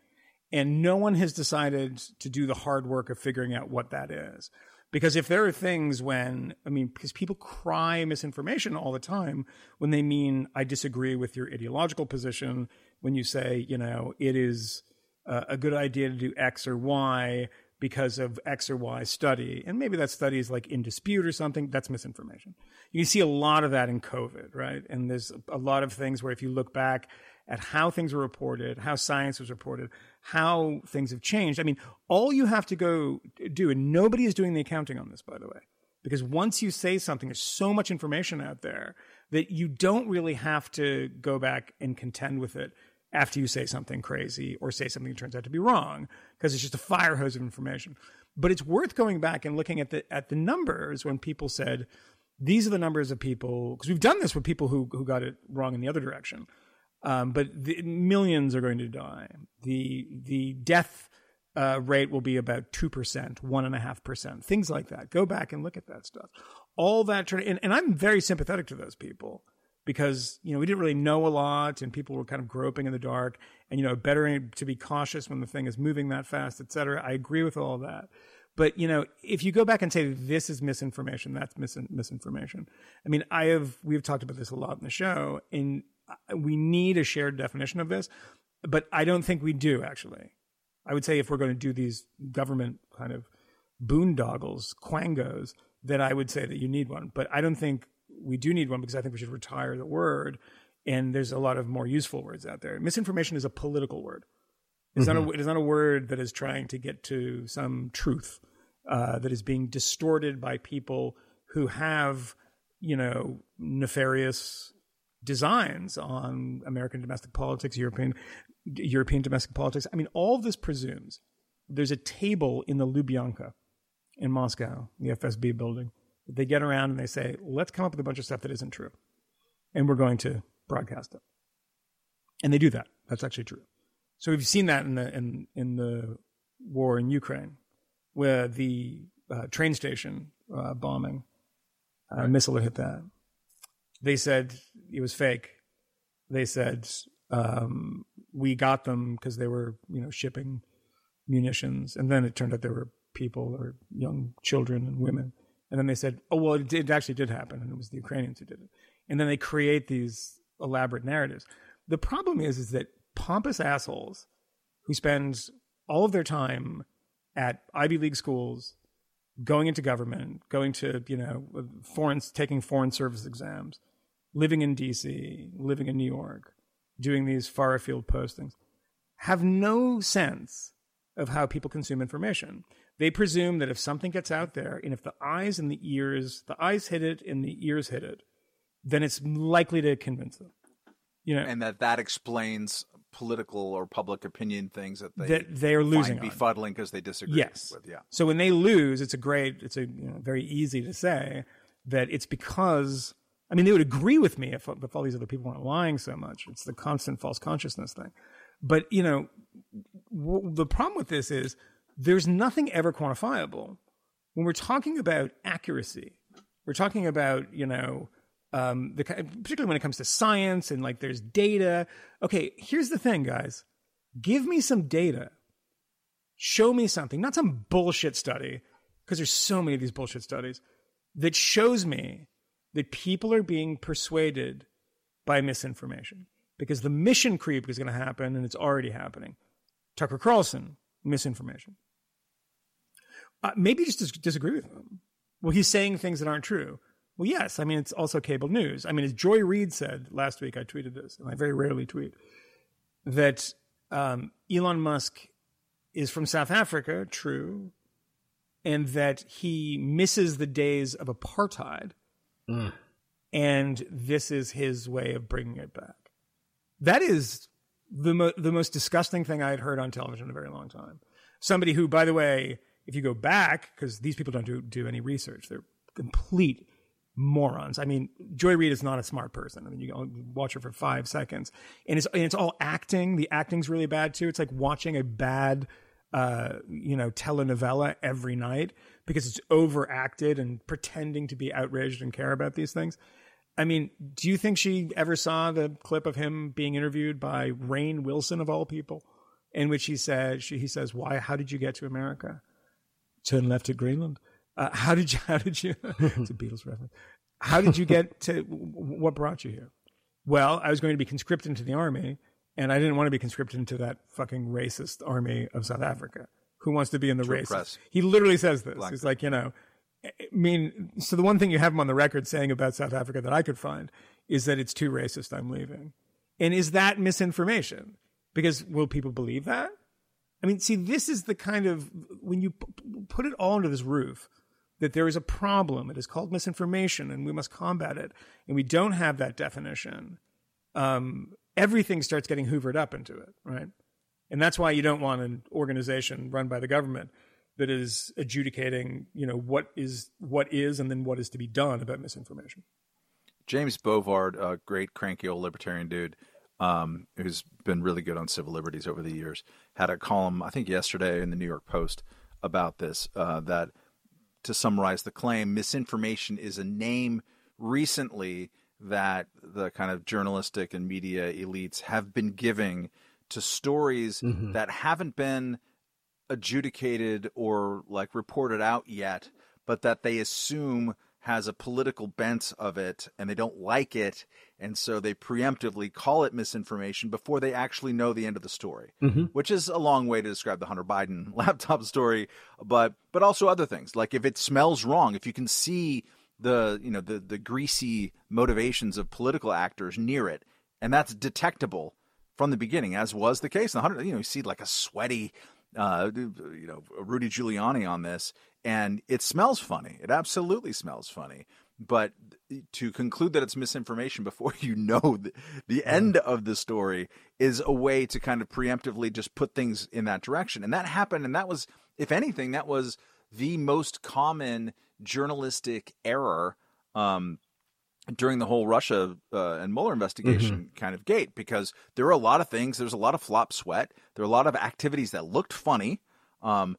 And no one has decided to do the hard work of figuring out what that is. Because if there are things when, I mean, because people cry misinformation all the time when they mean, I disagree with your ideological position, when you say, you know, it is uh, a good idea to do X or Y because of X or Y study. And maybe that study is like in dispute or something. That's misinformation. You see a lot of that in COVID, right? And there's a lot of things where if you look back at how things were reported, how science was reported, how things have changed. I mean, all you have to go do, and nobody is doing the accounting on this, by the way, because once you say something, there's so much information out there that you don't really have to go back and contend with it after you say something crazy or say something that turns out to be wrong because it's just a fire hose of information. But it's worth going back and looking at the at the numbers when people said these are the numbers of people because we've done this with people who who got it wrong in the other direction. Um, but the, millions are going to die. The the death uh, rate will be about two percent, one and a half percent, things like that. Go back and look at that stuff. All that, and, and I'm very sympathetic to those people because you know we didn't really know a lot, and people were kind of groping in the dark. And you know, better to be cautious when the thing is moving that fast, et cetera. I agree with all that. But you know, if you go back and say this is misinformation, that's mis- misinformation. I mean, I have we've talked about this a lot in the show, and we need a shared definition of this, but I don't think we do actually. I would say if we're going to do these government kind of boondoggles, quangos, then I would say that you need one. But I don't think we do need one because I think we should retire the word. And there's a lot of more useful words out there. Misinformation is a political word. It's not a it is not a word that is trying to get to some truth uh, that is being distorted by people who have you know nefarious designs on American domestic politics, European European domestic politics. I mean, all of this presumes there's a table in the Lubyanka in Moscow, the FSB building. They get around and they say, "Let's come up with a bunch of stuff that isn't true, and we're going to broadcast it." And they do that. That's actually true. So we've seen that in the in in the war in Ukraine, where the uh, train station uh, bombing, uh, missile hit that. They said it was fake. They said um, we got them because they were you know shipping munitions, and then it turned out there were people or young children and women. And then they said, oh, well, it, it actually did happen. And it was the Ukrainians who did it. And then they create these elaborate narratives. The problem is, is that pompous assholes who spend all of their time at Ivy League schools, going into government, going to, you know, foreign, taking foreign service exams, living in DC, living in New York, doing these far afield postings, have no sense of how people consume information. They presume that if something gets out there and if the eyes and the ears, the eyes hit it and the ears hit it, then it's likely to convince them. You know, and that that explains political or public opinion things that they that they are losing befuddling because they disagree Yes. with. Yeah. So when they lose, it's a great, it's a you know, very easy to say that it's because. I mean, they would agree with me if, if all these other people weren't lying so much. It's the constant false consciousness thing. But you know, w- the problem with this is there's nothing ever quantifiable when we're talking about accuracy. We're talking about you know, um, the particularly when it comes to science and like there's data. Okay, here's the thing, guys. Give me some data show me something, not some bullshit study, because there's so many of these bullshit studies that shows me that people are being persuaded by misinformation. Because the mission creep is going to happen, and it's already happening. Tucker Carlson, misinformation. Uh, maybe just dis- disagree with him. Well, he's saying things that aren't true. Well, yes. I mean, it's also cable news. I mean, as Joy Reid said last week, I tweeted this, and I very rarely tweet, that um, Elon Musk is from South Africa, true, and that he misses the days of apartheid, and this is his way of bringing it back. That is the mo- the most disgusting thing I had heard on television in a very long time. Somebody who, by the way, if you go back, because these people don't do, do any research, they're complete morons. I mean, Joy Reid is not a smart person. I mean, you watch her for five seconds, and it's and it's all acting. The acting's really bad too. It's like watching a bad, uh, you know, telenovela every night because it's overacted and pretending to be outraged and care about these things. I mean, do you think she ever saw the clip of him being interviewed by Rainn Wilson of all people, in which he said, she, he says, "Why? How did you get to America? Turn left at Greenland. Uh, how did you? How did you? it's a Beatles reference. How did you get to? What brought you here? Well, I was going to be conscripted into the army, and I didn't want to be conscripted into that fucking racist army of South Africa. Who wants to be in the race? He literally says this. Black He's like, you know, I mean, so the one thing you have him on the record saying about South Africa that I could find is that it's too racist. I'm leaving. And is that misinformation? Because will people believe that? I mean, see, this is the kind of when you p- put it all under this roof that there is a problem. It is called misinformation, and we must combat it. And we don't have that definition. Um, everything starts getting hoovered up into it, right? And that's why you don't want an organization run by the government that is adjudicating, you know, what is what is and then what is to be done about misinformation. James Bovard, a great cranky old libertarian dude, um, who's been really good on civil liberties over the years, had a column I think yesterday in the New York Post about this. Uh, that to summarize the claim, misinformation is a name recently that the kind of journalistic and media elites have been giving to stories that haven't been adjudicated or like reported out yet, but that they assume has a political bent of it and they don't like it. And so they preemptively call it misinformation before they actually know the end of the story, which is a long way to describe the Hunter Biden laptop story, but, but also other things. Like if it smells wrong, if you can see the, you know, the, the greasy motivations of political actors near it, and that's detectable from the beginning, as was the case in the Hunter, you know, you see like a sweaty, uh, you know, Rudy Giuliani on this, and it smells funny. It absolutely smells funny. But to conclude that it's misinformation before you know the, the end of the story is a way to kind of preemptively just put things in that direction. And that happened. And that was, if anything, that was the most common journalistic error um, during the whole Russia uh, and Mueller investigation kind of gate because there were a lot of things. There's a lot of flop sweat. There were a lot of activities that looked funny, um,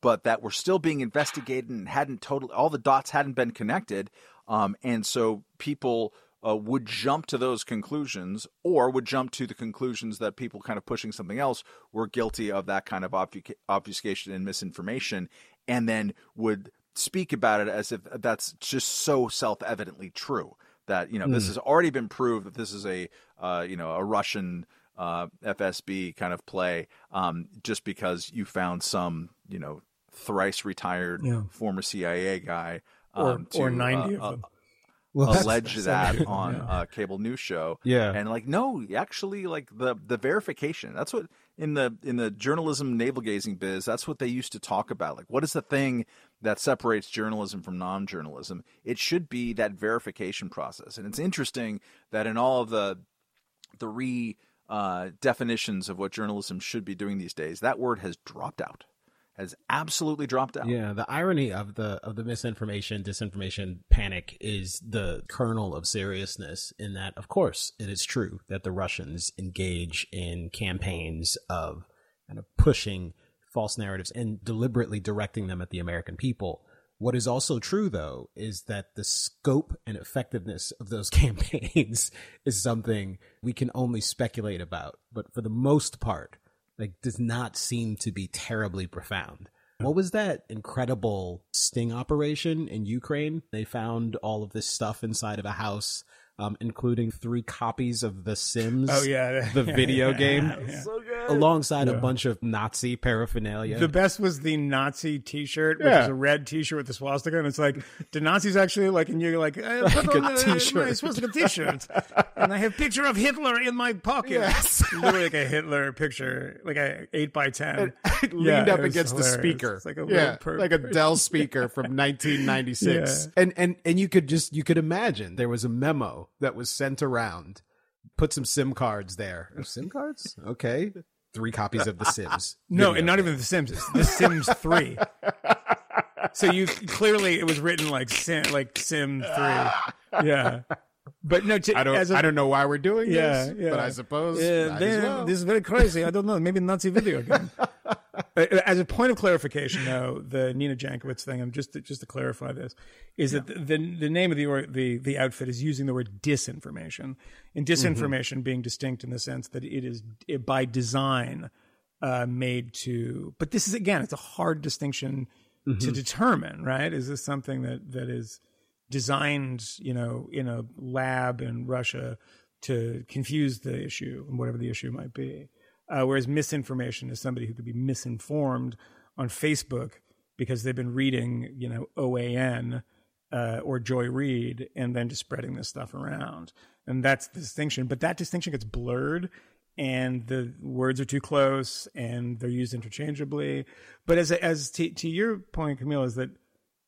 but that were still being investigated and hadn't totally all the dots hadn't been connected. Um, and so people uh, would jump to those conclusions or would jump to the conclusions that people kind of pushing something else were guilty of that kind of obfusca- obfuscation and misinformation. and then would speak about it as if that's just so self-evidently true that you know this has already been proved that this is a uh, you know a Russian uh, FSB kind of play um, just because you found some you know thrice retired Yeah. former CIA guy um, or to, 90 uh, of them. Well, that's- allege that on Yeah. a cable news show. Yeah. and like no, actually, like the the verification. That's what in the in the journalism navel gazing biz. That's what they used to talk about. Like, what is the thing that separates journalism from non journalism? It should be that verification process. And it's interesting that in all of the the re uh, definitions of what journalism should be doing these days, that word has dropped out. Has absolutely dropped out. Yeah, the irony of the of the misinformation, disinformation panic is the kernel of seriousness in that of course it is true that the Russians engage in campaigns of kind of pushing false narratives and deliberately directing them at the American people. What is also true though is that the scope and effectiveness of those campaigns is something we can only speculate about, but for the most part like does not seem to be terribly profound. What was that incredible sting operation in Ukraine? They found all of this stuff inside of a house, um, including three copies of The Sims. Oh, yeah. the video game, Yeah. alongside a bunch of Nazi paraphernalia. The best was the Nazi T-shirt, which Yeah. is a red T-shirt with the swastika, and it's like the Nazis actually like, and you're like, I put Like a on the- t-shirt. my swastika T-shirt, and I have picture of Hitler in my pocket. Yes. literally like a Hitler picture, like a eight by ten, it Yeah, leaned up it was against the speaker. It's like a yeah, per- like a Dell speaker from 1996. And and and you could just you could imagine there was a memo that was sent around. Put some SIM cards there. Oh, SIM cards? Okay. Three copies of The Sims. No, and not game. even The Sims. It's The Sims Three. so you clearly it was written like Sim, like Sim Three. Yeah, but no. To, I don't a- I don't know why we're doing Yeah, this, yeah. but I suppose Yeah, might they- as well. this is very crazy. I don't know. Maybe Nazi video game. Uh, As a point of clarification, though, the Nina Jankowicz thing, I'm just to, just to clarify this, is that the, the the name of the or, the the outfit is using the word disinformation, and disinformation being distinct in the sense that it is it, by design uh, made to. But this is again, it's a hard distinction to determine, right? Is this something that that is designed, you know, in a lab in Russia to confuse the issue and whatever the issue might be. Uh, whereas misinformation is somebody who could be misinformed on Facebook because they've been reading, you know, OAN uh, or Joy Reid and then just spreading this stuff around. And that's the distinction. But that distinction gets blurred and the words are too close and they're used interchangeably. But as, as to, to your point, Kmele, is that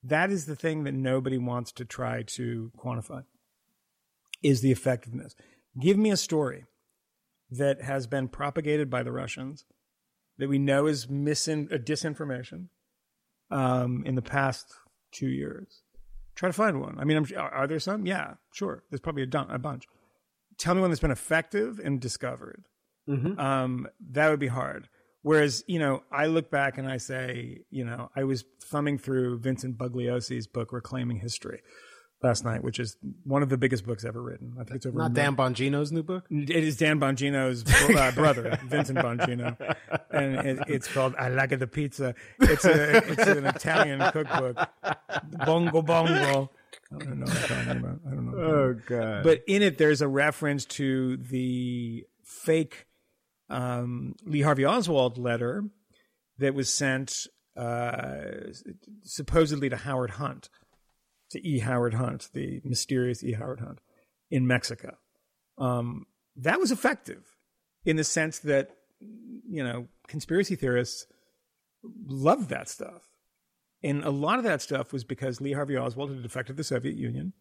that is the thing that nobody wants to try to quantify is the effectiveness. Give me a story that has been propagated by the Russians that we know is misin- uh, disinformation um, in the past two years. Try to find one. I mean, I'm, are, are there some? Yeah, sure. There's probably a, dun- a bunch. Tell me one that's been effective and discovered. Um, that would be hard. Whereas, you know, I look back and I say, you know, I was thumbing through Vincent Bugliosi's book Reclaiming History last night, which is one of the biggest books ever written. I think it's over Not Dan Bongino's new book? it is Dan Bongino's uh, brother, Vincent Bongino, and it, it's called "I Like the Pizza." It's a it's an Italian cookbook. Bongo bongo. I don't know what I'm talking about. I don't know. what I'm talking about. god. But in it, there's a reference to the fake um, Lee Harvey Oswald letter that was sent uh, supposedly to Howard Hunt, to E. Howard Hunt, the mysterious E. Howard Hunt in Mexico. Um, that was effective in the sense that, you know, conspiracy theorists loved that stuff. And a lot of that stuff was because Lee Harvey Oswald had defected the Soviet Union.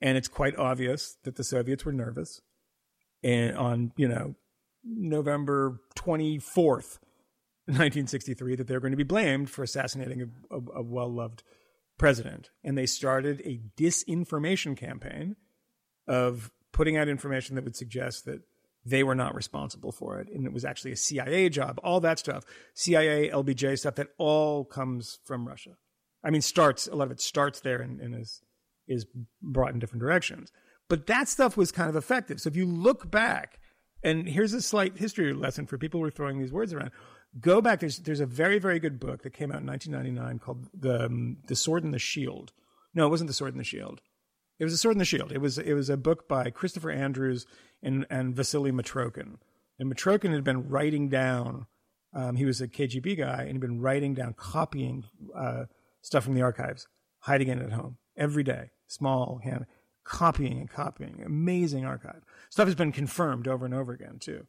And it's quite obvious that the Soviets were nervous. And on, you know, November 24th, 1963, that they were going to be blamed for assassinating a, a, a well loved president. And they started a disinformation campaign of putting out information that would suggest that they were not responsible for it. And it was actually a CIA job, all that stuff, CIA, LBJ stuff that all comes from Russia. I mean, starts, a lot of it starts there and, and is, is brought in different directions. But that stuff was kind of effective. So if you look back, and here's a slight history lesson for people who are throwing these words around. Go back. There's there's a very very good book that came out in 1999 called the um, the Sword and the Shield. No, it wasn't the Sword and the Shield. It was the Sword and the Shield. It was it was a book by Christopher Andrews and and Vasily Mitrokhin. And Mitrokhin had been writing down. Um, he was a KGB guy, and he'd been writing down, copying uh, stuff from the archives, hiding it at home every day, small hand, copying and copying. Amazing archive. Stuff has been confirmed over and over again too.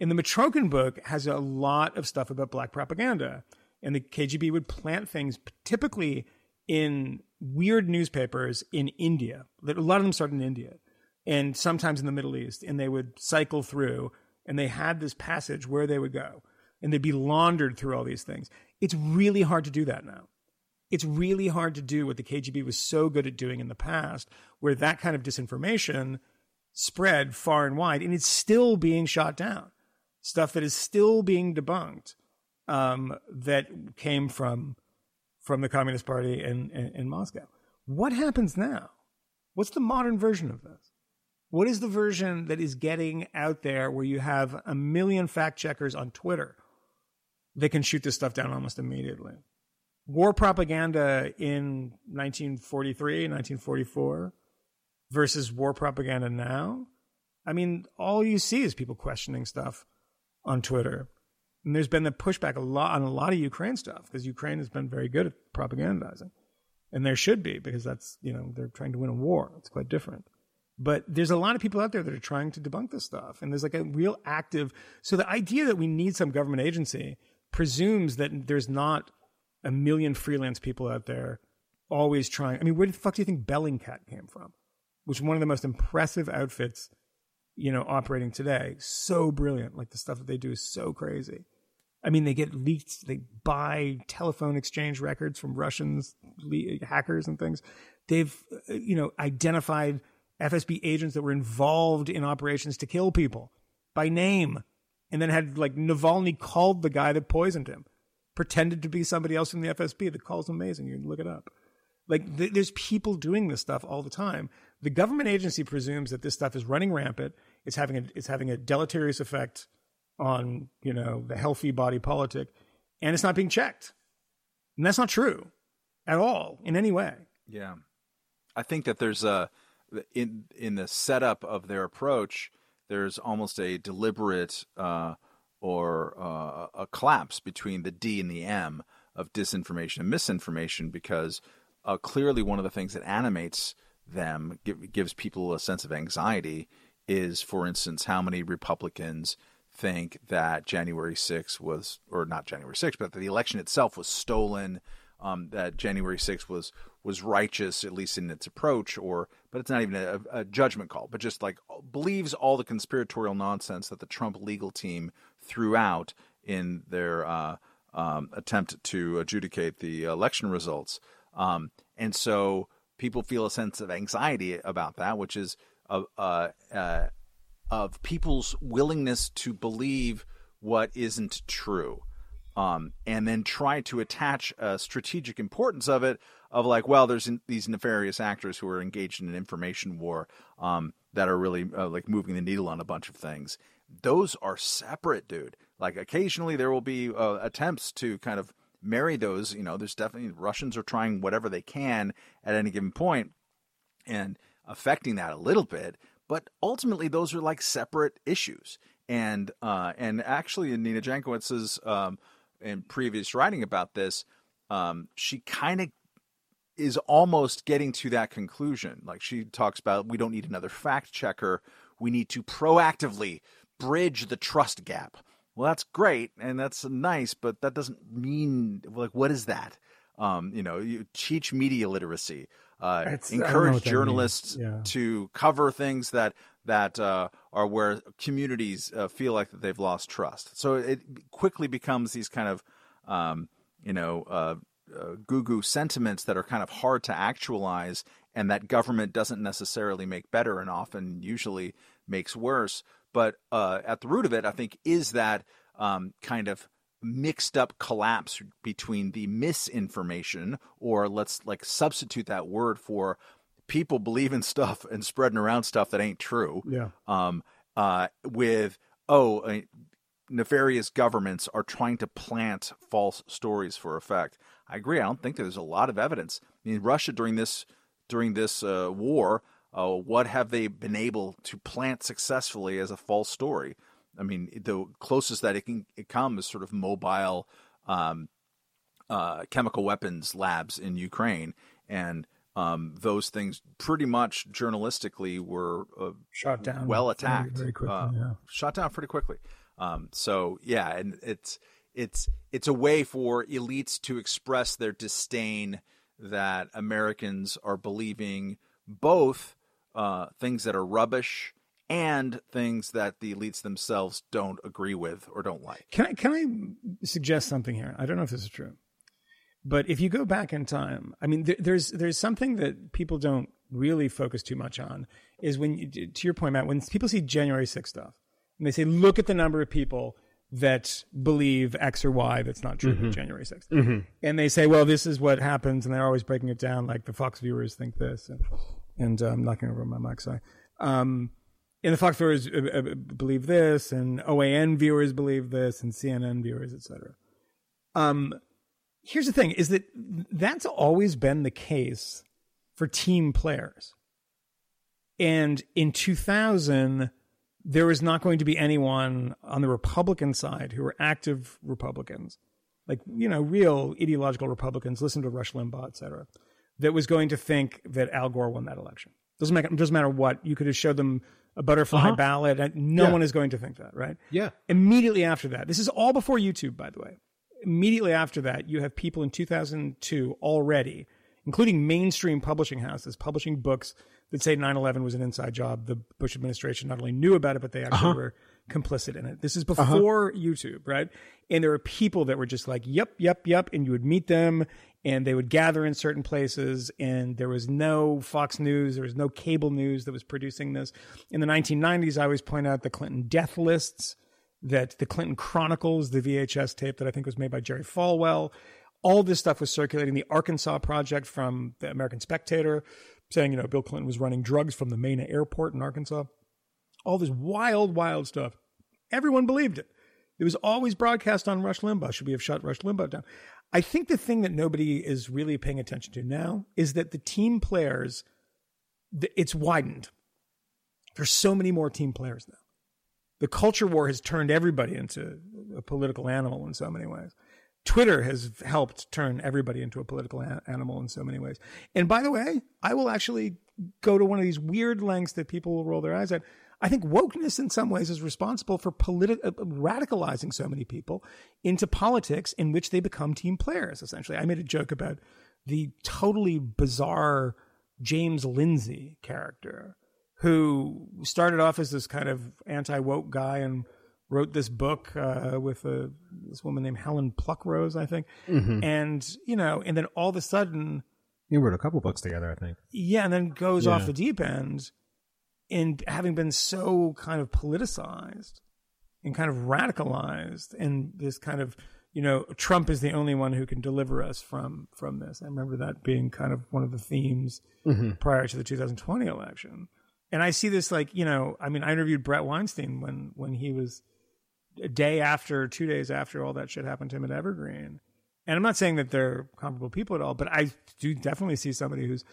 And the Mitrokhin book has a lot of stuff about black propaganda, and the KGB would plant things typically in weird newspapers in India. A lot of them started in India, and sometimes in the Middle East, and they would cycle through, and they had this passage where they would go, and they'd be laundered through all these things. It's really hard to do that now it's really hard to do what the KGB was so good at doing in the past, where that kind of disinformation spread far and wide, and it's still being shot down. Stuff that is still being debunked um, that came from from the Communist Party in, in, in Moscow. What happens now? What's the modern version of this? What is the version that is getting out there where you have a million fact checkers on Twitter that can shoot this stuff down almost immediately? war propaganda in 1943, 1944 versus war propaganda now. I mean, all you see is people questioning stuff on Twitter. And there's been the pushback a lot on a lot of Ukraine stuff because Ukraine has been very good at propagandizing. And there should be because that's, you know, they're trying to win a war. It's quite different. But there's a lot of people out there that are trying to debunk this stuff. And there's like a real active. So the idea that we need some government agency presumes that there's not a million freelance people out there always trying. I mean, where the fuck do you think Bellingcat came from? Which is one of the most impressive outfits, you know, operating today. So brilliant. Like the stuff that they do is so crazy. I mean, they get leaked, they buy telephone exchange records from Russians, hackers, and things. They've, uh, you know, identified FSB agents that were involved in operations to kill people by name and then had like Navalny called the guy that poisoned him pretended to be somebody else from the FSB. The call's amazing. You can look it up. Like th- there's people doing this stuff all the time. The government agency presumes that this stuff is running rampant. It's having a, it's having a deleterious effect on you know the healthy body politic, and it's not being checked. And that's not true at all in any way. Yeah, I think that there's a in in the setup of their approach. There's almost a deliberate. Uh, or uh, a collapse between the D and the M of disinformation and misinformation because uh, clearly one of the things that animates them, give, gives people a sense of anxiety, is, for instance, how many Republicans think that January 6th was, or not January 6th, but that the election itself was stolen, um, that January 6th was was righteous, at least in its approach, or but it's not even a, a judgment call, but just like believes all the conspiratorial nonsense that the Trump legal team throughout in their uh, um, attempt to adjudicate the election results. Um, and so people feel a sense of anxiety about that, which is uh, uh, uh, of people's willingness to believe what isn't true. Um, and then try to attach a strategic importance of it of like, well, there's in, these nefarious actors who are engaged in an information war um, that are really uh, like moving the needle on a bunch of things those are separate, dude. Like occasionally there will be uh, attempts to kind of marry those. You know, there's definitely Russians are trying whatever they can at any given point and affecting that a little bit. But ultimately, those are like separate issues. And uh, and actually, in Nina Jankowicz's um, in previous writing about this, um, she kind of is almost getting to that conclusion. Like she talks about, we don't need another fact checker. We need to proactively bridge the trust gap. Well, that's great and that's nice, but that doesn't mean like what is that? Um, you know, you teach media literacy, uh, encourage journalists yeah. to cover things that that uh, are where communities uh, feel like that they've lost trust. So it quickly becomes these kind of um, you know uh, uh, goo goo sentiments that are kind of hard to actualize, and that government doesn't necessarily make better, and often usually makes worse. But uh, at the root of it, I think, is that um, kind of mixed up collapse between the misinformation, or let's like substitute that word for people believing stuff and spreading around stuff that ain't true. Yeah. Um, uh, with oh, uh, nefarious governments are trying to plant false stories for effect. I agree. I don't think there's a lot of evidence. I mean, Russia during this during this uh, war, uh, what have they been able to plant successfully as a false story? I mean, the closest that it can it come is sort of mobile um, uh, chemical weapons labs in Ukraine, and um, those things pretty much journalistically were uh, Shot down well very, attacked, very quickly, uh, yeah. shot down pretty quickly. Um, so yeah, and it's it's it's a way for elites to express their disdain that Americans are believing both uh, things that are rubbish and things that the elites themselves don't agree with or don't like. Can I can I suggest something here? I don't know if this is true, but if you go back in time, I mean, there, there's there's something that people don't really focus too much on is when you, to your point, Matt, when people see January 6th stuff and they say, look at the number of people that believe X or Y that's not true with January 6th. And they say, well, this is what happens. And they're always breaking it down like the Fox viewers think this. And, and uh, I'm knocking over my mic, sorry. Um, and the Fox viewers uh, uh, believe this, and OAN viewers believe this, and CNN viewers, etc. Um, here's the thing: is that that's always been the case for team players. And in 2000, there was not going to be anyone on the Republican side who were active Republicans, like you know, real ideological Republicans, listen to Rush Limbaugh, et cetera, that was going to think that Al Gore won that election. Doesn't make doesn't matter what you could have showed them a butterfly Uh-huh. ballot. and No Yeah. one is going to think that, right? Yeah. Immediately after that, this is all before YouTube, by the way. Immediately after that, you have people in 2002 already, including mainstream publishing houses, publishing books that say 9 11 was an inside job. The Bush administration not only knew about it, but they actually were complicit in it. This is before YouTube, right? And there were people that were just like, yep, yep, yep. And you would meet them and they would gather in certain places. And there was no Fox News, there was no cable news that was producing this. In the 1990s, I always point out the Clinton death lists that the Clinton Chronicles, the VHS tape that I think was made by Jerry Falwell, all this stuff was circulating. The Arkansas Project from the American Spectator saying, you know, Bill Clinton was running drugs from the Mena airport in Arkansas. All this wild, wild stuff. Everyone believed it. It was always broadcast on Rush Limbaugh. Should we have shut Rush Limbaugh down? I think the thing that nobody is really paying attention to now is that the team players, it's widened. There's so many more team players now the culture war has turned everybody into a political animal in so many ways. Twitter has helped turn everybody into a political a- animal in so many ways. And by the way, I will actually go to one of these weird lengths that people will roll their eyes at. I think wokeness in some ways is responsible for politi- uh, radicalizing so many people into politics in which they become team players, essentially. I made a joke about the totally bizarre James Lindsay character who started off as this kind of anti woke guy and wrote this book uh, with a, this woman named Helen Pluckrose, I think. And, you know, and then all of a sudden, We wrote a couple books together, I think. yeah, and then goes Yeah. off the deep end and having been so kind of politicized and kind of radicalized and this kind of you know Trump is the only one who can deliver us from from this. I remember that being kind of one of the themes mm-hmm. prior to the 2020 election. And I see this like, you know, I mean, I interviewed Brett Weinstein when when he was a day after, two days after all that shit happened to him at Evergreen. And I'm not saying that they're comparable people at all, but I do definitely see somebody who's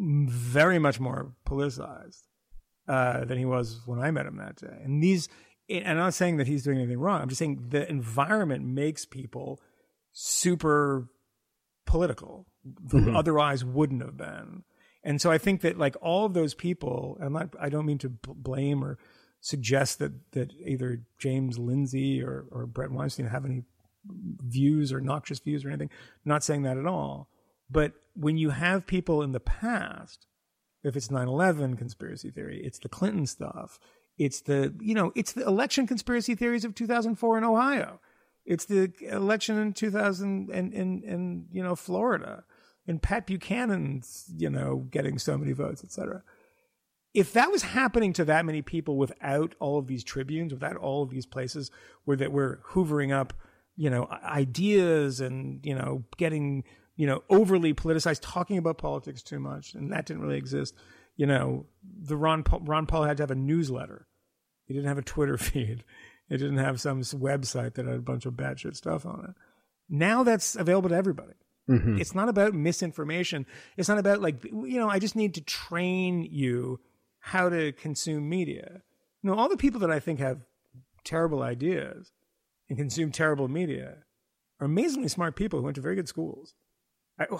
very much more politicized uh, than he was when I met him that day. And these, and I'm not saying that he's doing anything wrong. I'm just saying the environment makes people super political who otherwise wouldn't have been. And so I think that like all of those people, I'm not, I don't mean to b- blame or suggest that that either James Lindsay or, or Brett Weinstein have any views or noxious views or anything. I'm not saying that at all. But when you have people in the past, if it's 9/11 conspiracy theory, it's the Clinton stuff, it's the you know, it's the election conspiracy theories of 2004 in Ohio. It's the election in 2000 in in, you know Florida, and Pat Buchanan's you know getting so many votes, et cetera. If that was happening to that many people without all of these tribunes, without all of these places where that we're hoovering up, you know, ideas and you know getting you know overly politicized, talking about politics too much, and that didn't really exist. You know, the Ron Paul, Ron Paul had to have a newsletter. He didn't have a Twitter feed It didn't have some website that had a bunch of batshit stuff on it. Now that's available to everybody. Mm-hmm. It's not about misinformation. It's not about like you know. I just need to train you how to consume media. You know, all the people that I think have terrible ideas and consume terrible media are amazingly smart people who went to very good schools.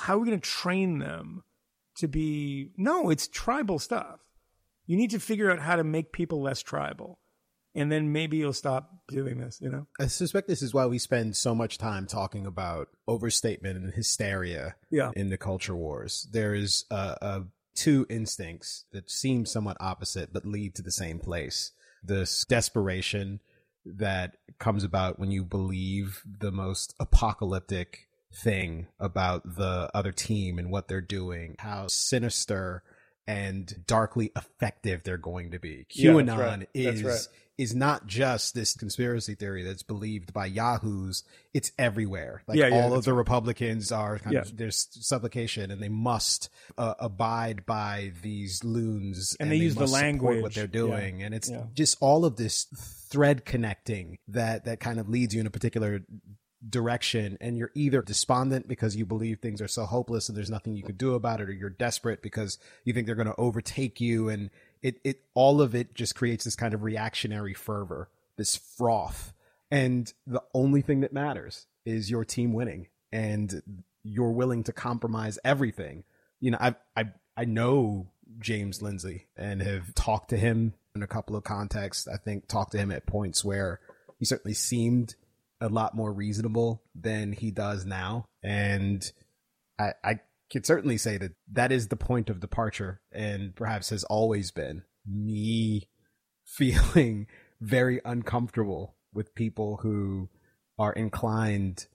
How are we going to train them to be? No, it's tribal stuff. You need to figure out how to make people less tribal, and then maybe you'll stop doing this. You know. I suspect this is why we spend so much time talking about overstatement and hysteria Yeah. in the culture wars. There is uh, uh, two instincts that seem somewhat opposite but lead to the same place. This desperation that comes about when you believe the most apocalyptic thing about the other team and what they're doing, how sinister and darkly effective they're going to be. QAnon that's right. Is right. is not just this conspiracy theory that's believed by yahoos it's everywhere like Yeah, yeah, all of the republicans are kind Yeah. of there's supplication and they must uh, abide by these loons And they use the language. what they're doing and it's Yeah. just all of this thread connecting that that kind of leads you in a particular direction and you're either despondent because you believe things are so hopeless and there's nothing you can do about it or you're desperate because you think they're going to overtake you and it it all of it just creates this kind of reactionary fervor this froth. And the only thing that matters is your team winning and you're willing to compromise everything. You know i i i know James Lindsay and have talked to him in a couple of contexts. I think talked to him at points where he certainly seemed a lot more reasonable than he does now. And I, I could certainly say that that is the point of departure and perhaps has always been me feeling very uncomfortable with people who are inclined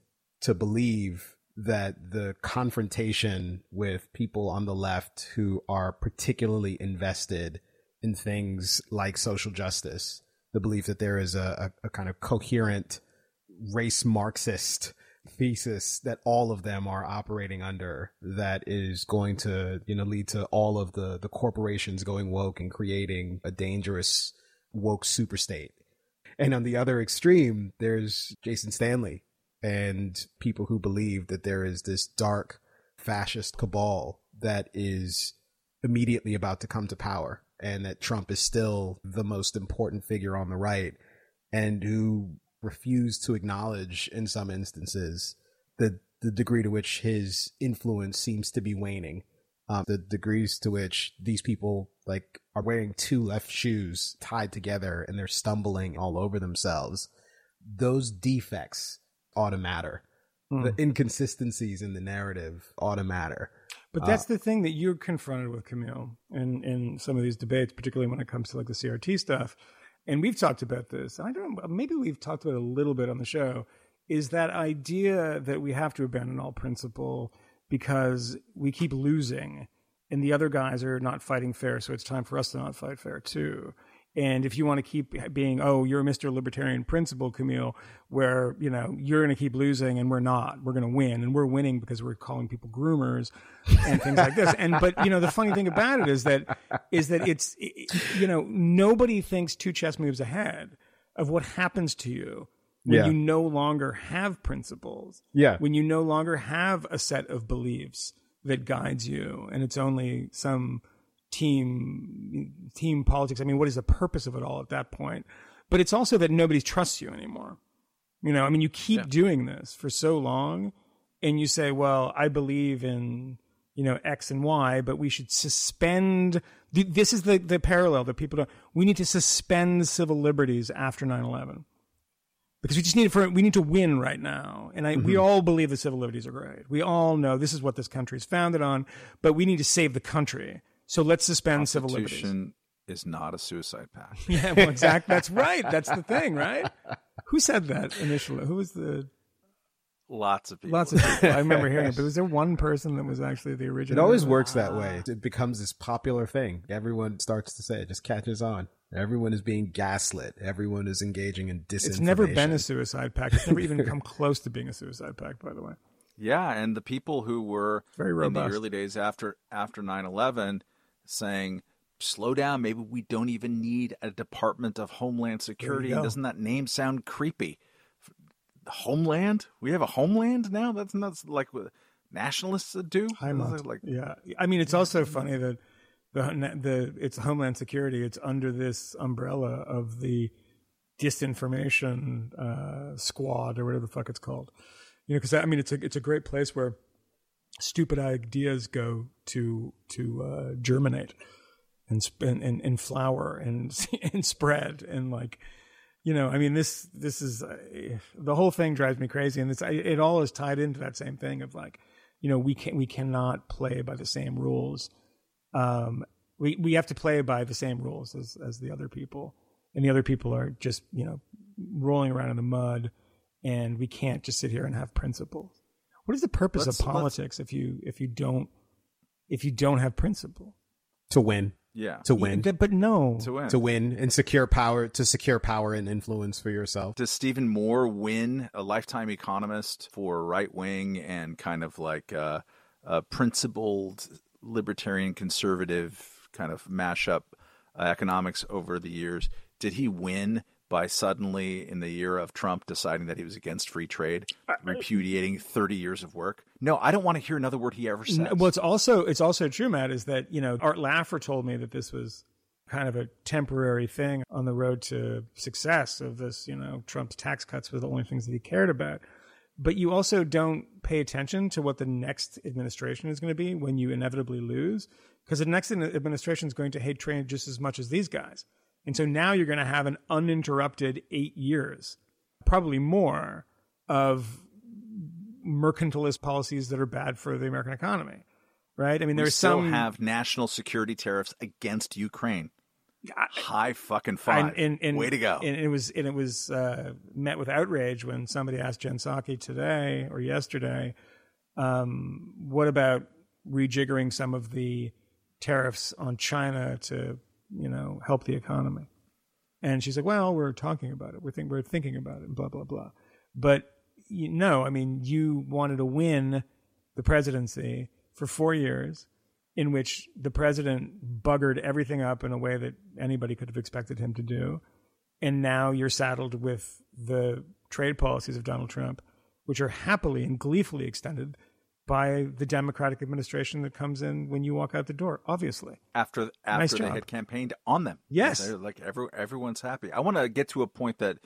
to believe that the confrontation with people on the left who are particularly invested in things like social justice, the belief that there is a, a, a kind of coherent race Marxist thesis that all of them are operating under that is going to, you know, lead to all of the, the corporations going woke and creating a dangerous woke super state. And on the other extreme, there's Jason Stanley and people who believe that there is this dark fascist cabal that is immediately about to come to power and that Trump is still the most important figure on the right and who refuse to acknowledge in some instances the the degree to which his influence seems to be waning um, the degrees to which these people like are wearing two left shoes tied together and they're stumbling all over themselves. Those defects ought to matter. The inconsistencies in the narrative ought to matter. But that's the thing that you're confronted with, Kmele, in, in some of these debates, particularly when it comes to like the CRT stuff. And we've talked about this. And I don't know, maybe we've talked about it a little bit on the show. Is that idea that we have to abandon all principle because we keep losing and the other guys are not fighting fair, so it's time for us to not fight fair too. And if you want to keep being, oh, you're Mr. Libertarian Principle, Kmele, where, you know, you're going to keep losing and we're not. We're going to win. And we're winning because we're calling people groomers and things like this. And, but, you know, the funny thing about it is that, is that it's, it- you know, nobody thinks two chess moves ahead of what happens to you when Yeah. you no longer have principles. Yeah. When you no longer have a set of beliefs that guides you and it's only some team team politics. I mean, what is the purpose of it all at that point? But it's also that nobody trusts you anymore. You know, I mean, you keep doing this for so long and you say, well, I believe in, you know, X and Y, but we should suspend. This is the, the parallel that people don't. We need to suspend civil liberties after 9 11 because we just need it for we need to win right now. And I, we mm-hmm. all believe the civil liberties are great. We all know this is what this country is founded on, but we need to save the country. So let's suspend civil liberties. Constitution is not a suicide pact. Yeah, well, exactly. That's right. That's the thing, right? Who said that initially? Who was the Lots of people. lots of people? I remember hearing it, but was there one person that was actually the original? It original? always works that ah. way. It becomes this popular thing. Everyone starts to say it, just catches on. Everyone is being gaslit. Everyone is engaging in disinformation. It's never been a suicide pact. It's never even come close to being a suicide pact, by the way. Yeah, and the people who were Very in the early days after after 9/11 saying slow down. Maybe we don't even need a Department of Homeland Security. Doesn't that name sound creepy? Homeland? We have a homeland now. That's not like what nationalists do. Heimat. Like yeah, I mean, it's also funny that the the it's Homeland Security. It's under this umbrella of the disinformation uh, squad or whatever the fuck it's called. You know, because I mean, it's a it's a great place where stupid ideas go to to uh, germinate and, and and flower and and spread and like you know i mean this this is uh, the whole thing drives me crazy and this I, it all is tied into that same thing of like you know we can we cannot play by the same rules. Um we we have to play by the same rules as as the other people and the other people are just you know rolling around in the mud and we can't just sit here and have principles what is the purpose Let's- of politics if you if you don't if you don't have principle to win, yeah, to win, But- but no to win. to win, and secure power, to secure power and influence for yourself. Does Stephen Moore win a lifetime economist for right wing and kind of like uh, a principled libertarian conservative kind of mashup uh, economics over the years? Did he win by suddenly in the year of Trump deciding that he was against free trade, uh, uh, repudiating 30 years of work? No, I don't want to hear another word he ever says. N- Well, it's also it's also true, Matt, is that you know Art Laffer told me that this was kind of a temporary thing on the road to success of this. You know, Trump's tax cuts were the only things that he cared about. But you also don't pay attention to what the next administration is going to be when you inevitably lose, because the next administration is going to hate trade just as much as these guys. And so now you're going to have an uninterrupted eight years, probably more, of mercantilist policies that are bad for the American economy, right? I mean, we there's still some have national security tariffs against Ukraine. High fucking and, five. and, and, Way to go. And it was and it was uh, met with outrage when somebody asked Jen Psaki today or yesterday, um, what about rejiggering some of the tariffs on China to you know help the economy? And she's like, well, we're talking about it. We're think we're thinking about it, and blah blah blah. But you no, I mean, you wanted to win the presidency for four years, in which the president buggered everything up in a way that anybody could have expected him to do, and now you're saddled with the trade policies of Donald Trump, which are happily and gleefully extended by the Democratic administration that comes in when you walk out the door. Obviously, after after Nice they job. had campaigned on them. Yes. They're like every, everyone's happy. I want to get to a point that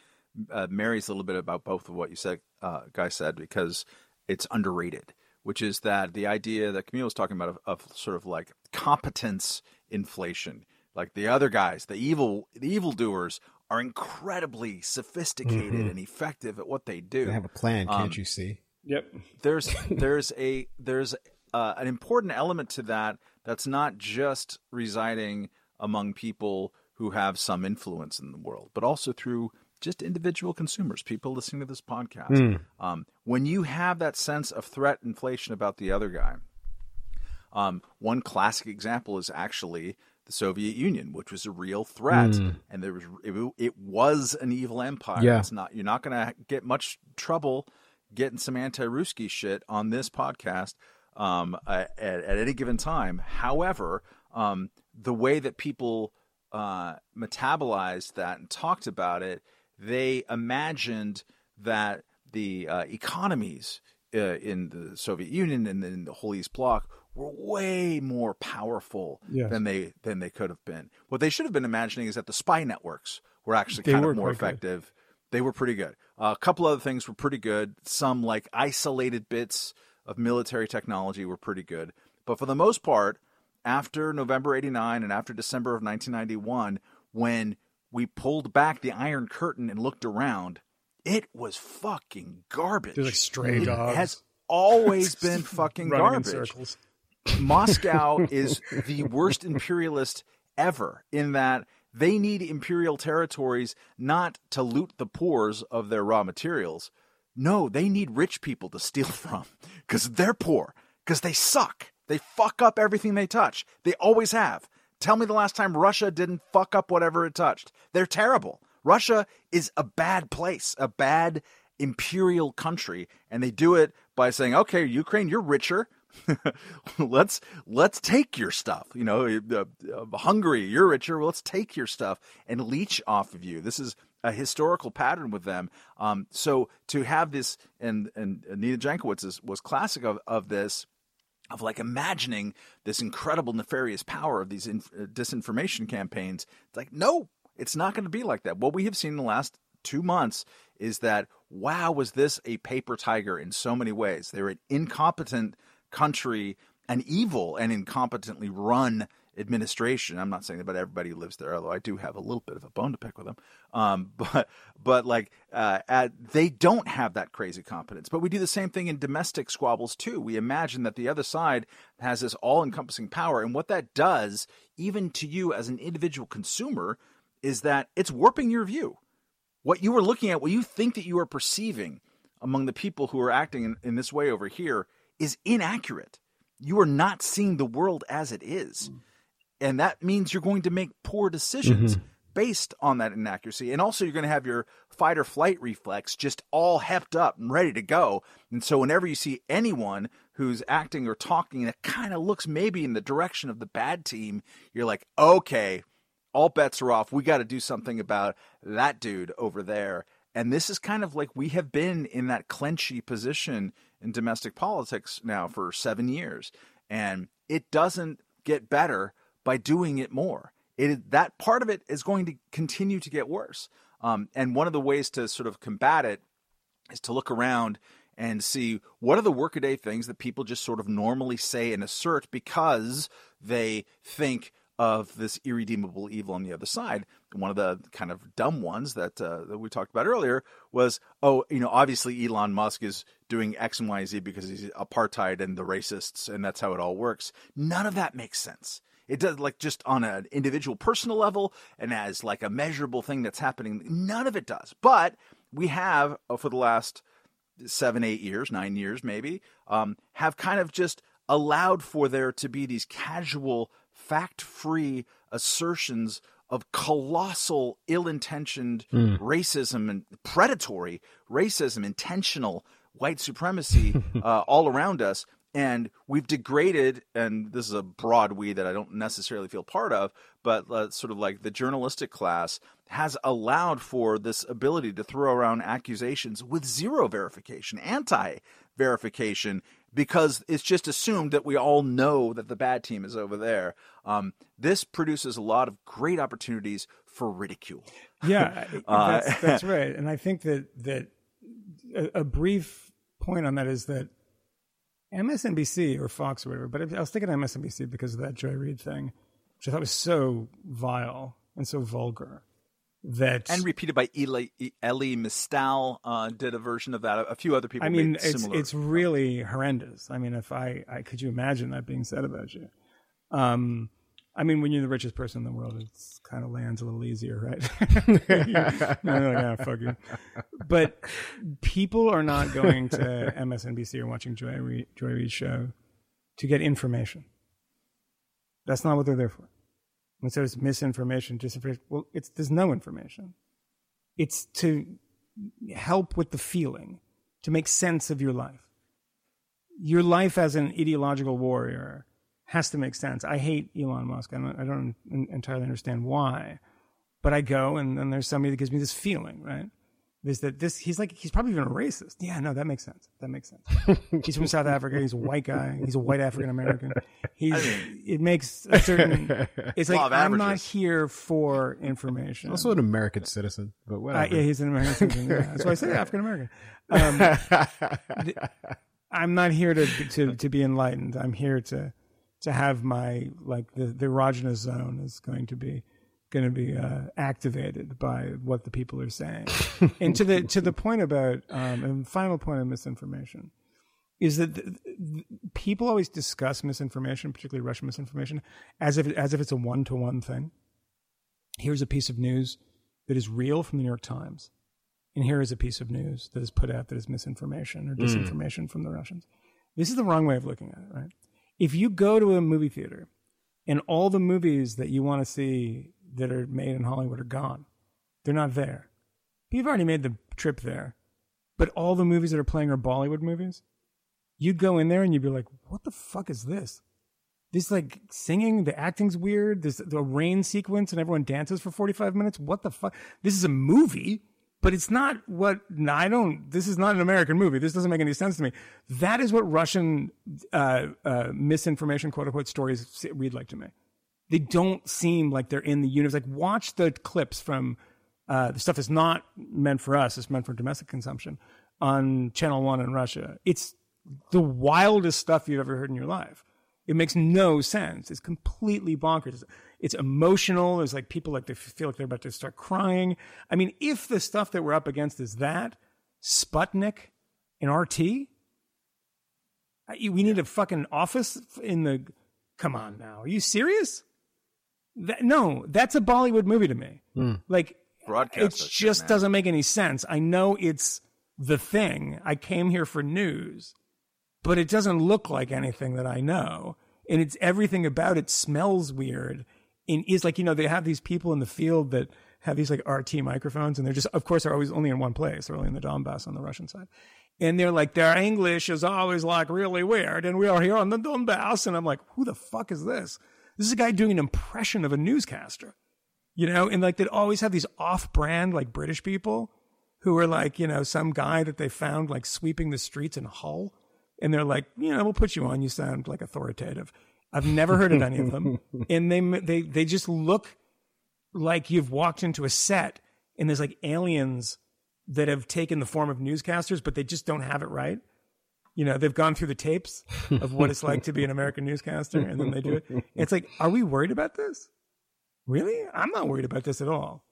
uh, marries a little bit about both of what you said, uh, guy said, because it's underrated. Which is that the idea that Kmele was talking about of, of sort of like competence inflation, like the other guys, the evil, the evildoers are incredibly sophisticated Mm-hmm. and effective at what they do They have a plan, can't Um, you see? Yep. there's there's a there's uh, an important element to that that's not just residing among people who have some influence in the world, but also through just individual consumers, people listening to this podcast. Um, when you have that sense of threat inflation about the other guy, um, one classic example is actually the Soviet Union, which was a real threat, and there was it, it was an evil empire. Yeah. It's not you're not going to get much trouble getting some anti-Ruski shit on this podcast um, at, at any given time. However, um, the way that people uh, metabolized that and talked about it, they imagined that the uh, economies uh, in the Soviet Union and in the whole East Bloc were way more powerful Yes. than they than they could have been. What they should have been imagining is that the spy networks were actually They kind were of more effective. They were pretty good. Uh, a couple other things were pretty good. Some like isolated bits of military technology were pretty good. But for the most part, after November 89 and after December of 1991, when we pulled back the Iron Curtain and looked around, it was fucking garbage. There's like stray it dogs has always been fucking garbage. circles. Moscow is the worst imperialist ever in that they need imperial territories not to loot the pores of their raw materials. No, they need rich people to steal from because they're poor, because they suck. They fuck up everything they touch. They always have. Tell me the last time Russia didn't fuck up whatever it touched. They're terrible. Russia is a bad place, a bad imperial country, and they do it by saying, okay, Ukraine, you're richer. let's let's take your stuff. You know, uh, uh, Hungary, you're richer. Well, let's take your stuff and leech off of you. This is a historical pattern with them. Um, so to have this, and and Nina Jankowicz is, was classic of of this of like imagining this incredible nefarious power of these inf- uh, disinformation campaigns. It's like, no, it's not going to be like that. What we have seen in the last two months is that, wow, was this a paper tiger in so many ways? They're an incompetent country, an evil and incompetently run administration. I'm not saying about everybody who lives there, although I do have a little bit of a bone to pick with them. Um, but but like uh, at, they don't have that crazy competence. But we do the same thing in domestic squabbles too. We imagine that the other side has this all-encompassing power, and what that does, even to you as an individual consumer, is that it's warping your view. What you are looking at, what you think that you are perceiving among the people who are acting in, in this way over here, is inaccurate. You are not seeing the world as it is. Mm and that means you're going to make poor decisions mm-hmm. based on that inaccuracy and also you're going to have your fight or flight reflex just all hepped up and ready to go and so whenever you see anyone who's acting or talking that kind of looks maybe in the direction of the bad team you're like okay all bets are off we got to do something about that dude over there and this is kind of like we have been in that clenchy position in domestic politics now for 7 years and it doesn't get better by doing it more. It, that part of it is going to continue to get worse. Um, and one of the ways to sort of combat it is to look around and see what are the workaday things that people just sort of normally say and assert because they think of this irredeemable evil on the other side. One of the kind of dumb ones that uh, that we talked about earlier was, oh, you know, obviously Elon Musk is doing X and Y Z because he's apartheid and the racists, and that's how it all works. None of that makes sense. It does like just on an individual personal level and as like a measurable thing that's happening. None of it does. But we have uh, for the last seven, eight years, nine years maybe, um, have kind of just allowed for there to be these casual, fact free assertions of colossal, ill intentioned mm. racism and predatory racism, intentional white supremacy uh, all around us and we've degraded and this is a broad we that i don't necessarily feel part of but uh, sort of like the journalistic class has allowed for this ability to throw around accusations with zero verification anti verification because it's just assumed that we all know that the bad team is over there. Um, this produces a lot of great opportunities for ridicule. Yeah uh, that's, that's right. And i think that that a, a brief point on that is that MSNBC or Fox or whatever, but I was thinking MSNBC because of that Joy Reid thing, which I thought was so vile and so vulgar that and repeated by Eli, Elie Mystal uh, did a version of that. A few other people. I mean, it's it's really horrendous. I mean, if I, I could you imagine that being said about you? Um, I mean, when you're the richest person in the world, it kind of lands a little easier, right? you're like, yeah, fuck you. But people are not going to MSNBC or watching Joy, Reid, Joy Reid's show to get information. That's not what they're there for. When so it's misinformation, disinformation, well, it's there's no information. It's to help with the feeling, to make sense of your life. Your life as an ideological warrior has to make sense. I hate Elon Musk. I don't, I don't entirely understand why, but I go and then there's somebody that gives me this feeling, right? Is that this? He's like he's probably even a racist. Yeah, no, that makes sense. That makes sense. he's from South Africa. He's a white guy. He's a white African American. He's. I mean, it makes a certain. It's like I'm not here for information. Also an American citizen, but whatever. Uh, yeah, he's an American citizen. Yeah. That's why I say African American. Um, I'm not here to to to be enlightened. I'm here to to have my like the, the erogenous zone is going to be going to be uh, activated by what the people are saying. and to the to the point about um, and final point of misinformation is that the, the, people always discuss misinformation, particularly Russian misinformation, as if as if it's a one to one thing. Here's a piece of news that is real from the New York Times, and here is a piece of news that is put out that is misinformation or hmm. disinformation mm. from the Russians. This is the wrong way of looking at it, right? if you go to a movie theater and all the movies that you want to see that are made in Hollywood are gone, they're not there. You've already made the trip there, but all the movies that are playing are Bollywood movies. you'd go in there and you'd be like, what the fuck is this? This like singing, the acting's weird. This the rain sequence and everyone dances for 45 minutes. What the fuck? This is a movie, but it's not what I don't. This is not an American movie. This doesn't make any sense to me. That is what Russian uh, uh, misinformation, quote unquote, stories read like to me. They don't seem like they're in the universe. Like watch the clips from uh, the stuff that's not meant for us. It's meant for domestic consumption on Channel One in Russia. It's the wildest stuff you've ever heard in your life. It makes no sense. It's completely bonkers. It's emotional. There's like people like they feel like they're about to start crying. I mean, if the stuff that we're up against is that Sputnik and RT, we need a fucking office in the. Come on now, are you serious? That, no, that's a Bollywood movie to me. Hmm. Like Broadcast it that shit, just man. doesn't make any sense. I know it's the thing. I came here for news, but it doesn't look like anything that I know. And it's everything about it smells weird. And is like, you know, they have these people in the field that have these like RT microphones and they're just, of course, they're always only in one place. They're only in the Donbass on the Russian side. And they're like, their English is always like really weird. And we are here on the Donbass. And I'm like, who the fuck is this? This is a guy doing an impression of a newscaster you know, and like they'd always have these off-brand like British people who were like, you know, some guy that they found like sweeping the streets in Hull, and they're like, you know, we'll put you on. You sound like authoritative. I've never heard of any of them, and they they they just look like you've walked into a set and there's like aliens that have taken the form of newscasters, but they just don't have it right. You know, they've gone through the tapes of what it's like to be an American newscaster, and then they do it. It's like, are we worried about this? Really? I'm not worried about this at all.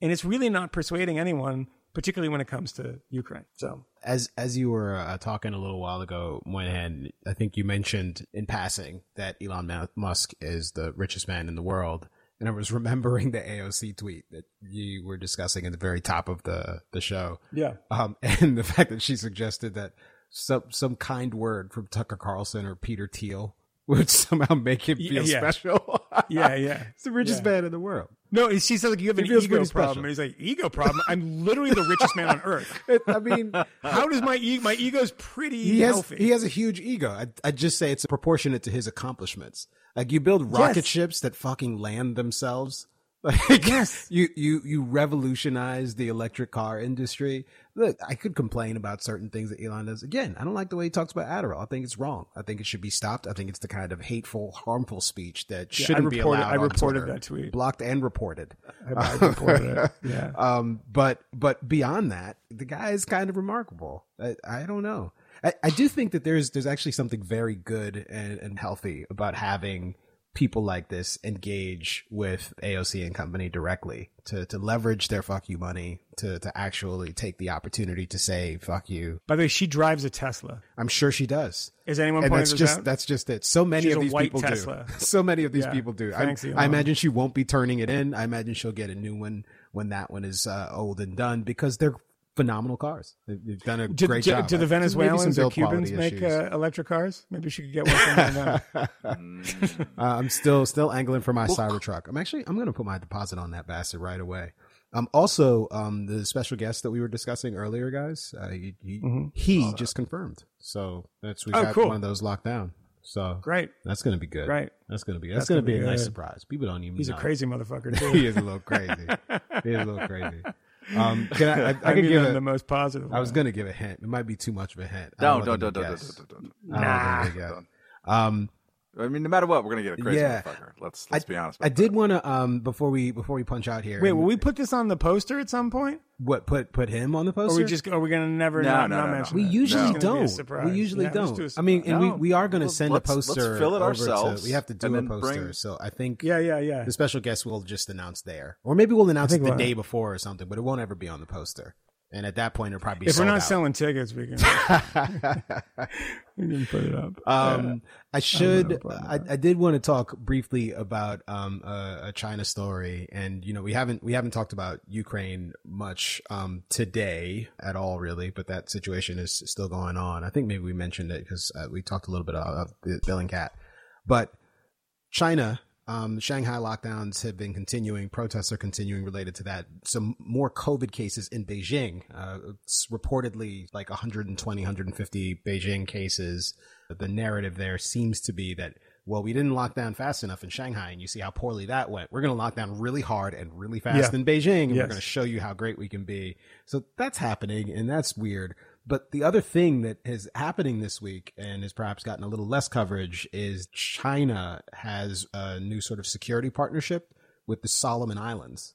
And it's really not persuading anyone, particularly when it comes to Ukraine. So, as as you were uh, talking a little while ago, Moynihan, I think you mentioned in passing that Elon Musk is the richest man in the world, and I was remembering the AOC tweet that you were discussing at the very top of the the show. yeah. Um, and the fact that she suggested that some some kind word from Tucker Carlson or Peter Thiel would somehow make him feel Yeah. special. Yeah, yeah. It's the richest Yeah. man in the world. No, she says like you have an ego problem. He's like ego problem. I'm literally the richest man on earth. I mean, How does my e- my ego's pretty he has healthy? he has a huge ego. I I just say it's proportionate to his accomplishments. Like you build rocket Yes. ships that fucking land themselves. Like Yes. you you you revolutionize the electric car industry. Look, I could complain about certain things that Elon does. Again, I don't like the way he talks about Adderall. I think it's wrong. I think it should be stopped. I think it's the kind of hateful, harmful speech that Yeah, shouldn't be reported- allowed. I reported Twitter. that tweet. blocked and reported. I, I reported it. Yeah. Um, but but beyond that, the guy is kind of remarkable. I, I don't know. I, I do think that there's there's actually something very good and, and healthy about having people like this engage with AOC and company directly to to leverage their fuck you money to to actually take the opportunity to say fuck you. By the way, she drives a Tesla. I'm sure she does. Is anyone And pointing that's just out? that's just it. So many She's of these white people Tesla. do. So many of these Yeah. people do. I, Thanks, Elon. I imagine she won't be turning it in. I imagine she'll get a new one when that one is uh, old and done because they're phenomenal cars. They've, they've done a do, great do, job. do the Uh, maybe some Venezuelans or Cubans make uh, electric cars? Maybe she could get one from them. Uh, I'm still still angling for my Cybertruck. I'm actually I'm going to put my deposit on that bastard right away. Um, also, um, the special guest that we were discussing earlier, guys, uh, he, he, he just confirmed. So that's we Mm-hmm. Oh, got cool. one of those locked down. So Great. that's going to be good. Right. That's going to be that's, That's going to gonna be be a nice surprise. People don't even. He's a crazy motherfucker too. he is a little crazy. he is a little crazy. Um, can I? I, I, I, could give in a, the most positive. I was going to give a hint. It might be too much of a hint. I No, don't don't, let don't, them don't, guess. don't, don't, don't. I don't let them Don't. guess. Um, I mean, no matter what, we're gonna get a crazy Yeah. motherfucker. Let's let's be honest. About I did want to um before we before we punch out here. Wait, will we put this on the poster at some point? what put put him on the poster? Or poster? we just are we gonna never No, not, no, not no, no. mention we that? usually It's gonna be a don't. We usually Yeah, don't. do a I mean, and we, No. we are going to Well, send a let's- let's poster. fill it over ourselves To, we have to do a poster. bring- So I think Yeah, yeah, yeah. the special guest will just announce there, or maybe we'll announce it the we'll- day before or something. But it won't ever be on the poster. And at that point, it'll probably be If we're not out. selling tickets, we can we can put it up. Um, I should. problem I, I did want to talk briefly about um a, a China story, and you know we haven't we haven't talked about Ukraine much um today at all, really. But that situation is still going on. I think maybe we mentioned it because uh, we talked a little bit about the Bill and Cat, but China Um, Shanghai lockdowns have been continuing. Protests are continuing related to that. Some more COVID cases in Beijing. Uh, it's reportedly like 120, 150 Beijing cases. The narrative there seems to be that, well, we didn't lock down fast enough in Shanghai, and you see how poorly that went. We're going to lock down really hard and really fast Yeah. in Beijing, and Yes. we're going to show you how great we can be. So that's happening, and that's weird. But the other thing that is happening this week and has perhaps gotten a little less coverage is China has a new sort of security partnership with the Solomon Islands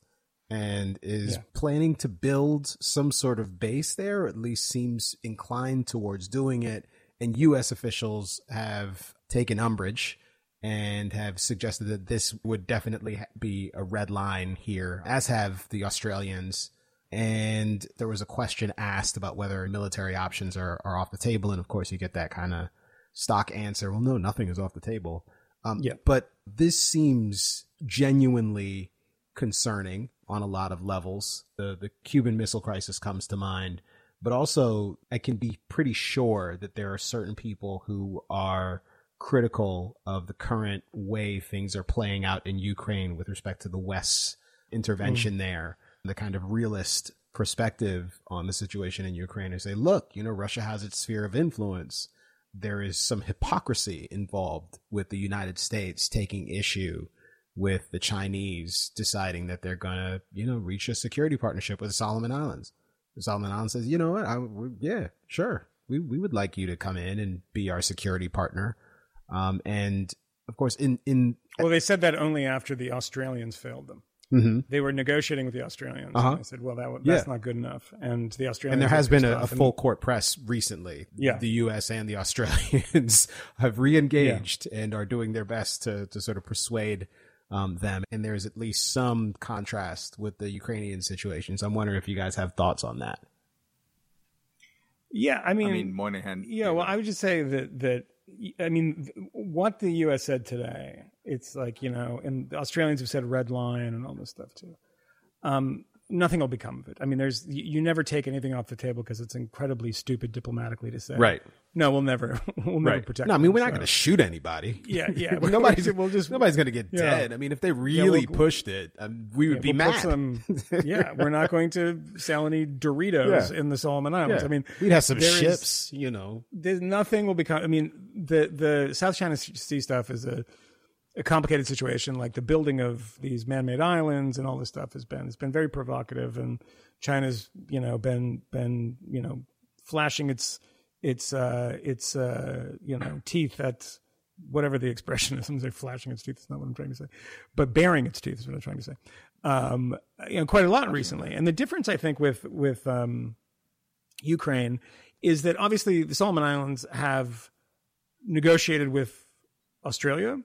and is Yeah. planning to build some sort of base there, or at least seems inclined towards doing it. And U.S. officials have taken umbrage and have suggested that this would definitely be a red line here, as have the Australians. And there was a question asked about whether military options are, are off the table. And of course, you get that kind of stock answer. Well, no, nothing is off the table. Um, Yeah. But this seems genuinely concerning on a lot of levels. The, the Cuban Missile Crisis comes to mind. But also, I can be pretty sure that there are certain people who are critical of the current way things are playing out in Ukraine with respect to the West's intervention there, the kind of realist perspective on the situation in Ukraine and say, look, you know, Russia has its sphere of influence. There is some hypocrisy involved with the United States taking issue with the Chinese deciding that they're going to, you know, reach a security partnership with the Solomon Islands. The Solomon Islands says, you know what? I, we- yeah, sure. We, we would like you to come in and be our security partner. Um, and of course, in, in, Well, they said that only after the Australians failed them. Mhm. They were negotiating with the Australians. Uh-huh. And they said, well, that, that's Yeah. not good enough. And the Australians. and there has been a, a off and- full court press recently. Yeah. The U.S. and the Australians have re-engaged and are doing their best to, to sort of persuade um, them. And there's at least some contrast with the Ukrainian situation. So I'm wondering if you guys have thoughts on that. Yeah, I mean, I mean, Moynihan. Yeah, well, I would just say that that I mean, th- what the U.S. said today, it's like you know, and the Australians have said red line and all this stuff too. Um, nothing will become of it. I mean, there's you, you never take anything off the table because it's incredibly stupid diplomatically to say. Right. No, we'll never, we'll never Right. protect. No, I mean, them, we're not so- going to shoot anybody. Yeah, yeah. I mean, nobody's, We'll just- nobody's going to get yeah. dead. I mean, if they really we'll- pushed it, um, we would be we'll mad. some- yeah, we're not going to sell any Doritos Yeah. in the Solomon Islands. Yeah. I mean, we'd have some there is- ships, you know. there's nothing will become. I mean, the the South China Sea stuff is a, a complicated situation. Like the building of these man-made islands and all this stuff has been it's been very provocative, and China's you know been been you know flashing its its uh, its uh, you know teeth at whatever the expression is. I'm saying flashing its teeth. That's not what I'm trying to say, but baring its teeth is what I'm trying to say. Um, you know, quite a lot recently, and the difference I think with with um, Ukraine is that obviously the Solomon Islands have negotiated with Australia.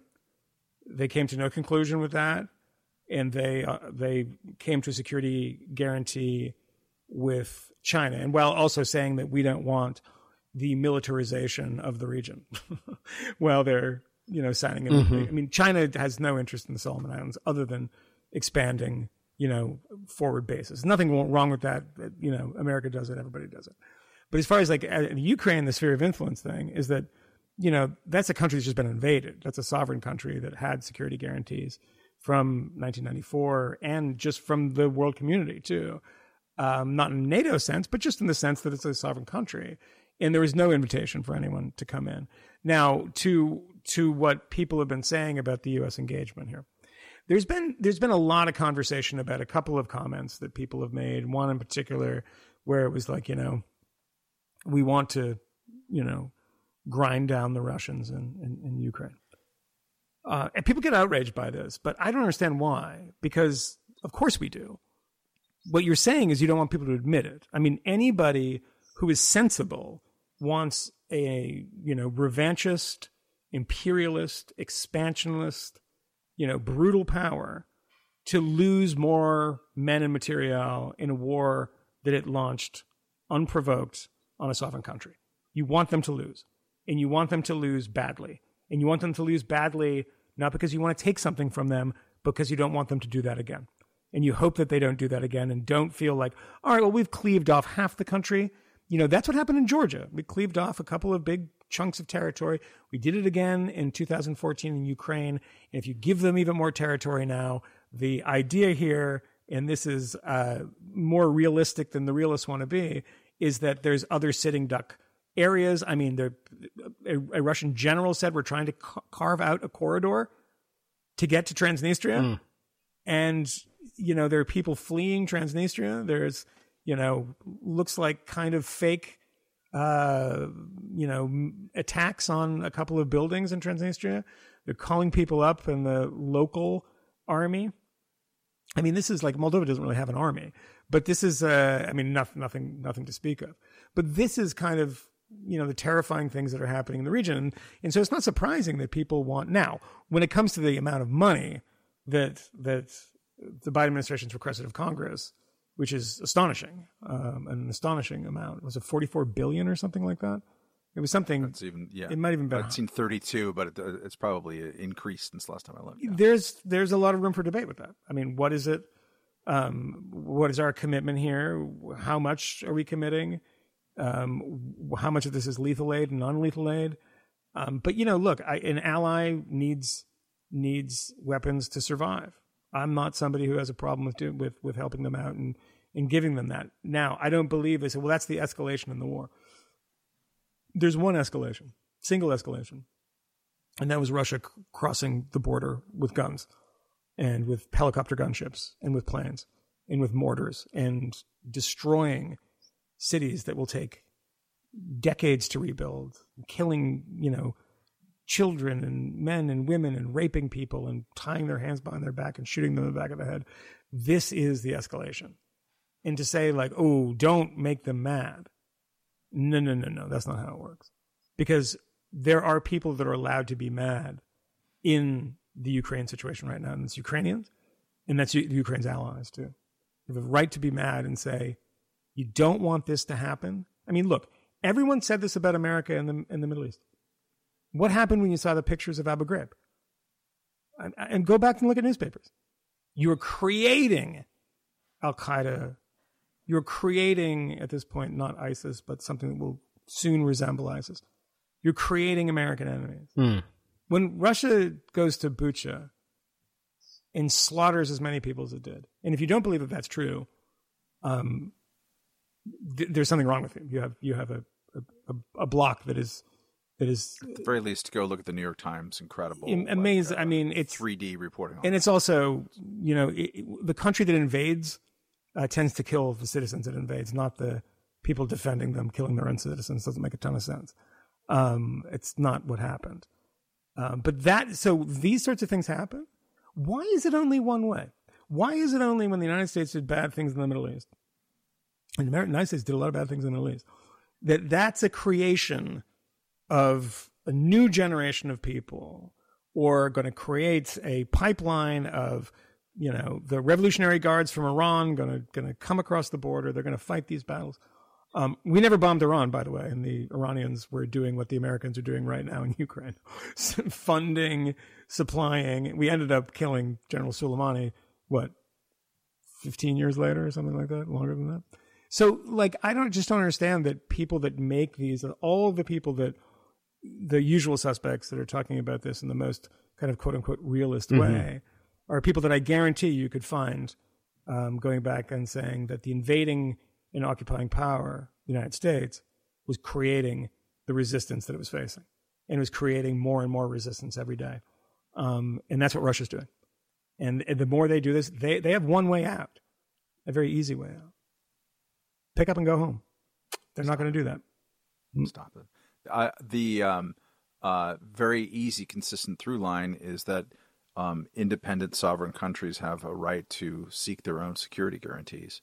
They came to no conclusion with that, and they uh, they came to a security guarantee with China, and while also saying that we don't want the militarization of the region, while they're you know signing. i mean, China has no interest in the Solomon Islands other than expanding. You know, forward bases. Nothing wrong with that. You know, America does it. Everybody does it. But as far as like uh, Ukraine, the sphere of influence thing is that, you know, that's a country that's just been invaded. That's a sovereign country that had security guarantees from 1994 and just from the world community too. Um, not in NATO sense, but just in the sense that it's a sovereign country. And there was no invitation for anyone to come in. Now, to to what people have been saying about the U.S. engagement here, there's been there's been a lot of conversation about a couple of comments that people have made. One in particular, where it was like, you know, we want to, you know, grind down the Russians in, in, in Ukraine. Uh, and people get outraged by this, but I don't understand why. Because of course we do. What you're saying is you don't want people to admit it. I mean, anybody who is sensible wants a you know revanchist, imperialist, expansionist, you know, brutal power to lose more men and material in a war that it launched unprovoked on a sovereign country. You want them to lose, and you want them to lose badly. And you want them to lose badly not because you want to take something from them, but because you don't want them to do that again. And you hope that they don't do that again and don't feel like, all right, well, we've cleaved off half the country. You know, that's what happened in Georgia. We cleaved off a couple of big chunks of territory. We did it again in 2014 in Ukraine. And if you give them even more territory now, the idea here, and this is uh, more realistic than the realists want to be, is that there's other sitting duck areas. I mean, a, a Russian general said we're trying to ca- carve out a corridor to get to Transnistria. And, you know, there are people fleeing Transnistria. There's, you know, looks like kind of fake, uh, you know, attacks on a couple of buildings in Transnistria. They're calling people up in the local army. I mean, this is like Moldova doesn't really have an army, but this is, uh, I mean, nothing, nothing, nothing to speak of. But this is kind of, you know, the terrifying things that are happening in the region. And, and so it's not surprising that people want now, when it comes to the amount of money that, that the Biden administration's requested of Congress, which is astonishing, um, an astonishing amount. Was it 44 billion or something like that? It was something. It's even yeah. It might even been. I've seen 32, but it, uh, it's probably increased since last time I looked. Yeah. there's there's a lot of room for debate with that. I mean, what is it? Um, what is our commitment here? How much are we committing? Um, how much of this is lethal aid and non-lethal aid? Um, but you know, look, I, an ally needs needs weapons to survive. I'm not somebody who has a problem with do, with with helping them out and and giving them that. Now, I don't believe they said, well, that's the escalation in the war. There's one escalation, single escalation, and that was Russia c- crossing the border with guns and with helicopter gunships and with planes and with mortars and destroying cities that will take decades to rebuild, killing, you know, children and men and women and raping people and tying their hands behind their back and shooting them in the back of the head. This is the escalation. And to say, like, oh, don't make them mad. No, no, no, no. That's not how it works. Because there are people that are allowed to be mad in the Ukraine situation right now, and it's Ukrainians, and that's U- Ukraine's allies too. They have a right to be mad and say, you don't want this to happen. I mean, look, everyone said this about America and the, and the Middle East. What happened when you saw the pictures of Abu Ghraib? And, and go back and look at newspapers. You're creating Al Qaeda. You're creating, at this point, not ISIS, but something that will soon resemble ISIS. You're creating American enemies. When Russia goes to Bucha and slaughters as many people as it did, and if you don't believe that that's true, um, th- there's something wrong with you. You have you have a a, a block that is that is At the very least, go look at the New York Times. Incredible, Am- amazing. I mean, it's 3D reporting. And it. it's also you know it- the country that invades uh, tends to kill the citizens it invades, not the people defending them killing their own citizens. Doesn't make a ton of sense. Um, it's not what happened. Um, but that so these sorts of things happen. Why is it only one way? Why is it only when the United States did bad things in the Middle East, and the United States did a lot of bad things in the Middle East, that that's a creation of a new generation of people or going to create a pipeline of you know the revolutionary guards from Iran going to going to come across the border. They're going to fight these battles. Um, we never bombed Iran by the way and the Iranians were doing what the Americans are doing right now in Ukraine. Funding supplying. We ended up killing General Soleimani what 15 years later or something like that? Longer than that so like I don't just don't understand that people that make these all the people that the usual suspects that are talking about this in the most kind of quote unquote realist way are people that I guarantee you could find um, going back and saying that the invading and occupying power, the United States, was creating the resistance that it was facing. And it was creating more and more resistance every day. Um, and that's what Russia's doing. And, and the more they do this, they, they have one way out, a very easy way out. Pick up and go home. They're not going to do that. Stop it. Uh, the um, uh, very easy, consistent through line is that um, independent sovereign countries have a right to seek their own security guarantees,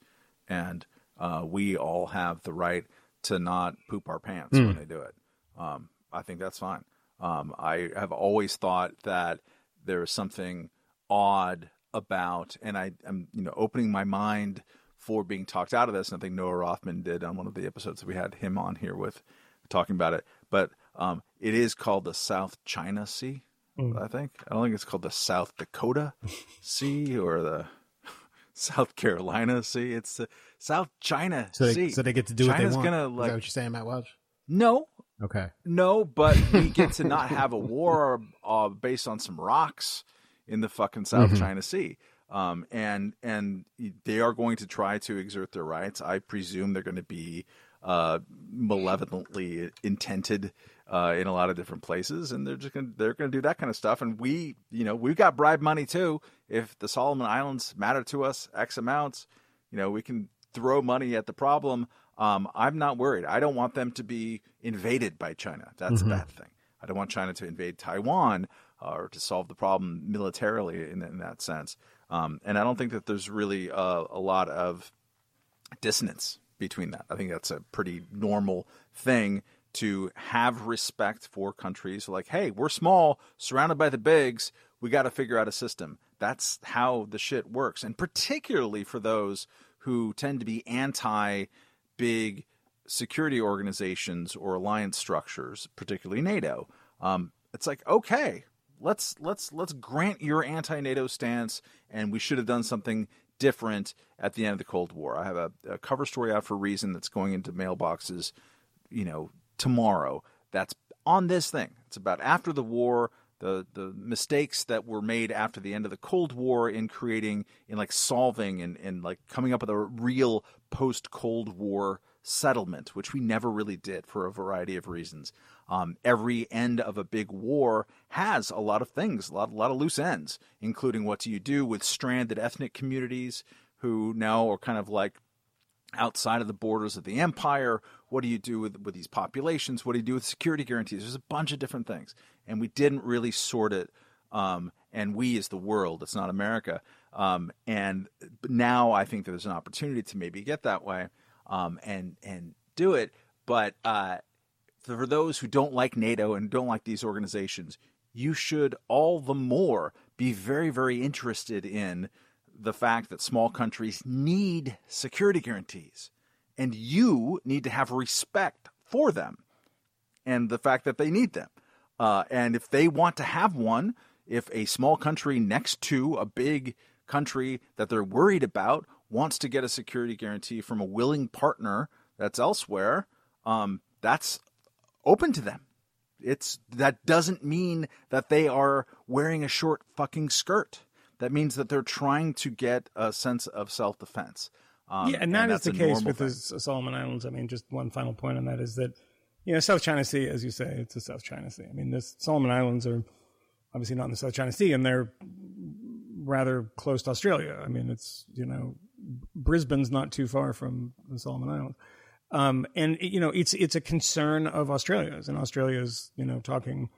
and uh, we all have the right to not poop our pants when they do it. Um, I think that's fine. Um, I have always thought that there is something odd about, and I am you know opening my mind for being talked out of this. And I think Noah Rothman did on one of the episodes that we had him on here with talking about it. But um, it is called the South China Sea. I think I don't think it's called the South Dakota Sea or the South Carolina Sea. It's the South China So they, Sea. so they get to do what China's they want. Gonna, Is like, that what you're saying, Matt Welch? no, Okay. No, but we get to not have a war uh, based on some rocks in the fucking South China Sea. Um, and and they are going to try to exert their rights. I presume they're going to be uh, malevolently intended uh, in a lot of different places, and they're just gonna, they're going to do that kind of stuff. And we, you know, we've got bribe money too. If the Solomon Islands matter to us, X amounts, you know, we can throw money at the problem. Um, I'm not worried. I don't want them to be invaded by China. That's a bad thing. I don't want China to invade Taiwan uh, or to solve the problem militarily in, in that sense. Um, and I don't think that there's really uh, a lot of dissonance between that. I think that's a pretty normal thing to have respect for countries like, hey, we're small, surrounded by the bigs, we got to figure out a system. That's how the shit works. And particularly for those who tend to be anti big security organizations or alliance structures, particularly NATO. Um, it's like, okay, let's let's let's grant your anti-NATO stance, and we should have done something different at the end of the Cold War. I have a, a cover story out for Reason that's going into mailboxes, you know, tomorrow. That's on this thing. It's about after the war, the the mistakes that were made after the end of the Cold War in creating, in like solving and and like coming up with a real post Cold War settlement, which we never really did for a variety of reasons. Um, every end of a big war has a lot of things, a lot, a lot of loose ends, including what do you do with stranded ethnic communities who now are kind of like outside of the borders of the empire. What do you do with, with these populations? What do you do with security guarantees? There's a bunch of different things. And we didn't really sort it. Um, and we as the world, it's not America. Um, and now I think there's an opportunity to maybe get that way um, and, and do it. But uh, for those who don't like NATO and don't like these organizations, you should all the more be very, very interested in the fact that small countries need security guarantees and you need to have respect for them and the fact that they need them. Uh, and if they want to have one, if a small country next to a big country that they're worried about wants to get a security guarantee from a willing partner that's elsewhere, um, that's open to them. It's that doesn't mean that they are wearing a short fucking skirt. That means that they're trying to get a sense of self defense. Um, yeah, and that is that's the case with the Solomon Islands. I mean, just one final point on that is that, you know, South China Sea, as you say, it's the South China Sea. I mean, the Solomon Islands are obviously not in the South China Sea, and they're rather close to Australia. I mean, it's you know, Brisbane's not too far from the Solomon Islands. Um, and you know, it's it's a concern of Australia's, and Australia's you know talking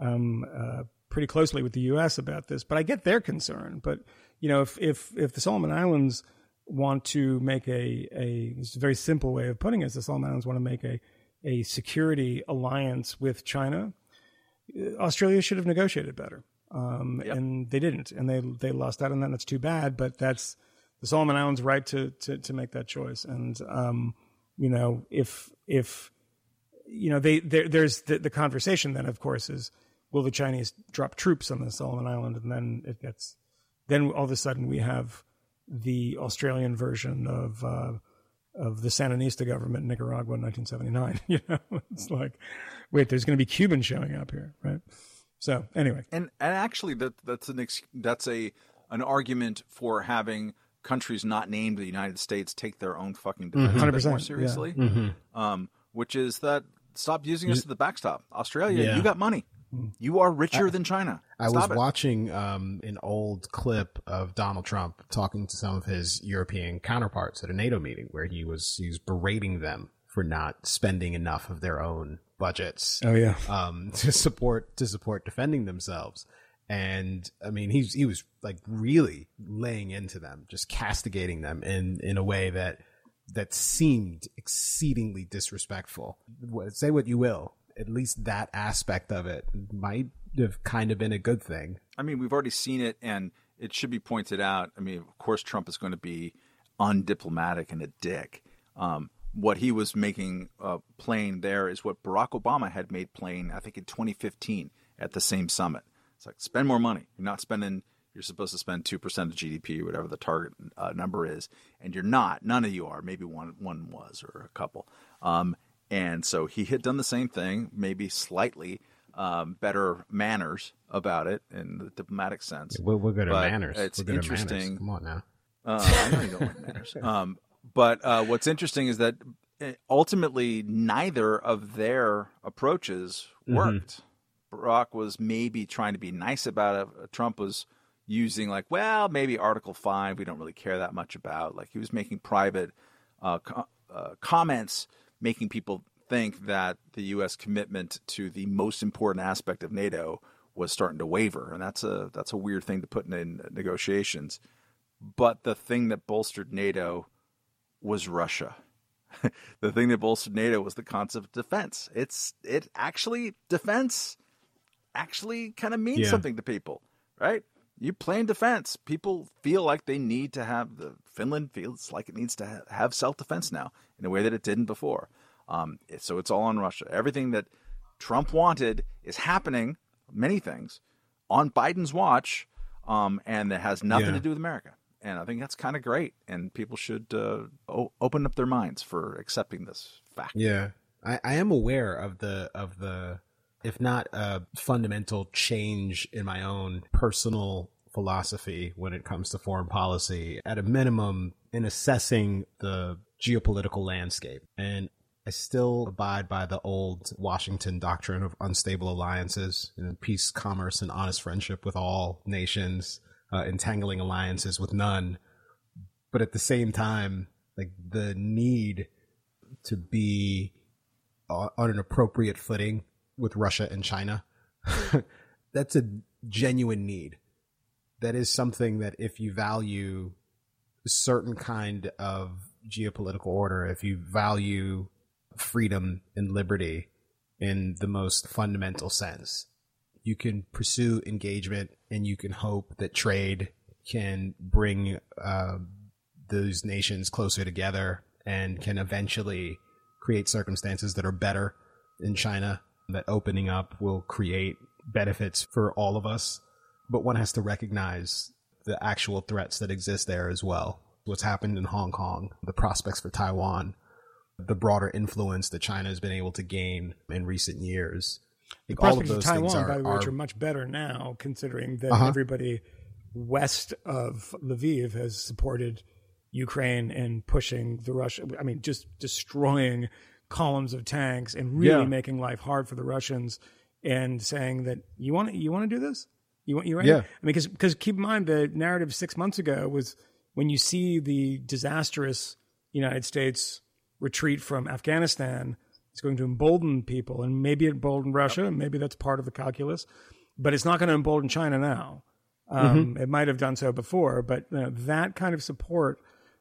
um, uh, pretty closely with the U.S. about this. But I get their concern. But you know, if if if the Solomon Islands want to make a a a very simple way of putting it, the Solomon Islands want to make a a security alliance with China, Australia should have negotiated better. Um, and they didn't, and they they lost out on that. And that's too bad, but that's the Solomon Islands' right to to, to make that choice. And um, you know, if if you know, they there, there's the, the conversation then, of course, is will the Chinese drop troops on the Solomon Island, and then it gets then all of a sudden we have the Australian version of uh, of the Sandinista government in Nicaragua in 1979. You know, it's like, wait, there's going to be Cubans showing up here, right? So anyway, and and actually that that's an ex, that's a an argument for having countries not named the United States take their own fucking defense a bit 100%, more yeah. seriously. Mm-hmm. Um, which is that stop using us as the backstop. Australia, Yeah. you got money. You are richer than China. I was it. watching um, an old clip of Donald Trump talking to some of his European counterparts at a NATO meeting where he was he was berating them for not spending enough of their own budgets oh yeah, um, to support to support defending themselves. And I mean, he's he was like really laying into them, just castigating them in in a way that that seemed exceedingly disrespectful. Say what you will, at least that aspect of it might have kind of been a good thing. I mean, we've already seen it, and it should be pointed out. I mean, of course, Trump is going to be undiplomatic and a dick. Um, what he was making uh, plain there is what Barack Obama had made plain, I think, in 2015 at the same summit. It's like spend more money. You're not spending. You're supposed to spend two percent of GDP, whatever the target uh, number is, and you're not. None of you are. Maybe one one was, or a couple. Um, And so he had done the same thing, maybe slightly um, better manners about it in the diplomatic sense. We're, we're good at manners. it's at manners. interesting. Come on now. Uh, I know you don't like manners. Um, but uh, what's interesting is that uh, ultimately neither of their approaches Mm-hmm. worked. Barack was maybe trying to be nice about it. Trump was using like, well, maybe Article Five we don't really care that much about. Like he was making private uh, co- uh, comments, making people think that the U.S. commitment to the most important aspect of NATO was starting to waver, and that's a that's a weird thing to put in, in negotiations. But the thing that bolstered NATO was Russia. the thing that bolstered NATO was the concept of defense. It's it actually defense actually kind of means Yeah. something to people, right? You play in defense. People feel like they need to have the Finland feels like it needs to ha- have self defense now in a way that it didn't before. Um, it- so it's all on Russia. Everything that Trump wanted is happening. Many things on Biden's watch, um, and that has nothing Yeah. to do with America. And I think that's kind of great. And people should uh, o- open up their minds for accepting this fact. Yeah, I, I am aware of the of the, if not a fundamental change in my own personal philosophy when it comes to foreign policy. At a minimum, in assessing the geopolitical landscape, and I still abide by the old Washington doctrine of unstable alliances, you know, peace, commerce, and honest friendship with all nations, uh, entangling alliances with none. But at the same time, like the need to be on an appropriate footing with Russia and China. That's a genuine need. That is something that if you value a certain kind of geopolitical order, if you value freedom and liberty in the most fundamental sense, you can pursue engagement and you can hope that trade can bring uh, those nations closer together and can eventually create circumstances that are better in China, that opening up will create benefits for all of us. But one has to recognize the actual threats that exist there as well. What's happened in Hong Kong, the prospects for Taiwan, the broader influence that China has been able to gain in recent years. Like, all of Prospects of Taiwan, are, by the way, are- are much better now, considering that Uh-huh. everybody west of Lviv has supported Ukraine and pushing the Russia. I mean, just destroying columns of tanks and really Yeah. making life hard for the Russians, and saying that you want to, you want to do this. You want you right? Yeah. I mean, because because keep in mind the narrative six months ago was when you see the disastrous United States retreat from Afghanistan, it's going to embolden people, and maybe embolden Russia, and maybe that's part of the calculus, but it's not going to embolden China now. Um, It might have done so before, but you know, that kind of support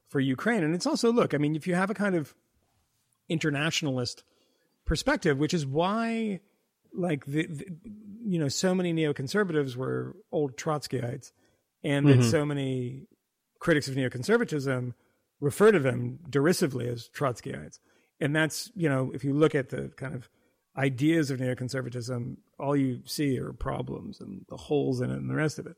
for Ukraine, and it's also look. I mean, if you have a kind of internationalist perspective, which is why, like the, the you know, so many neoconservatives were old Trotskyites, and that so many critics of neoconservatism refer to them derisively as Trotskyites. And that's, you know, if you look at the kind of ideas of neoconservatism, all you see are problems and the holes in it and the rest of it.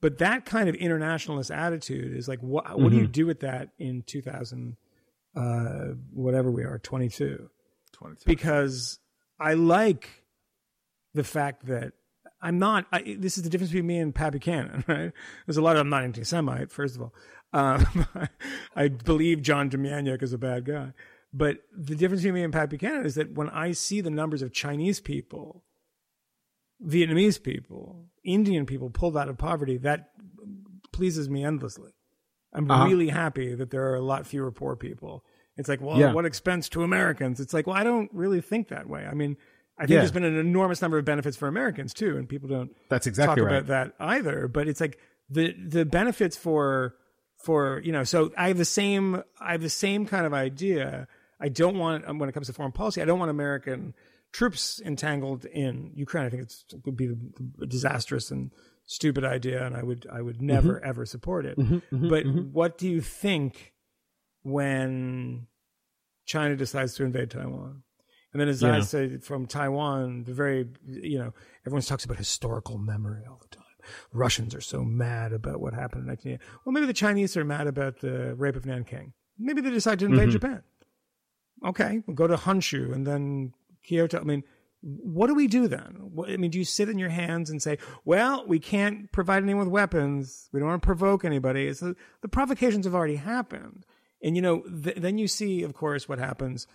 But that kind of internationalist attitude is like, what, what do you do with that in 2000, uh, whatever we are, 22? 22. because I like the fact that I'm not. I, this is the difference between me and Pat Buchanan, right? There's a lot of I'm not anti-Semite, first of all. Um, I believe John Demjanjuk is a bad guy, but the difference between me and Pat Buchanan is that when I see the numbers of Chinese people, Vietnamese people, Indian people pulled out of poverty, that pleases me endlessly. I'm Uh-huh. really happy that there are a lot fewer poor people. It's like, well, Yeah. what expense to Americans? It's like, well, I don't really think that way. I mean, I think Yeah. there's been an enormous number of benefits for Americans too, and people don't That's exactly talk right. about that either. But it's like the the benefits for for you know. So I have the same I have the same kind of idea. I don't want um, when it comes to foreign policy. I don't want American troops entangled in Ukraine. I think it's, it would be a disastrous and stupid idea, and I would I would never Mm-hmm. ever support it. but what do you think when China decides to invade Taiwan? And then as I to from Taiwan, the very you know everyone talks about historical memory all the time. Russians are so mad about what happened in 1980. Well, maybe the Chinese are mad about the rape of Nanking. Maybe they decide to invade Japan. Okay, we'll go to Honshu and then Kyoto. I mean, what do we do then? I mean, do you sit in your hands and say, well, we can't provide anyone with weapons. We don't want to provoke anybody. The provocations have already happened. And, you know, th- then you see, of course, what happens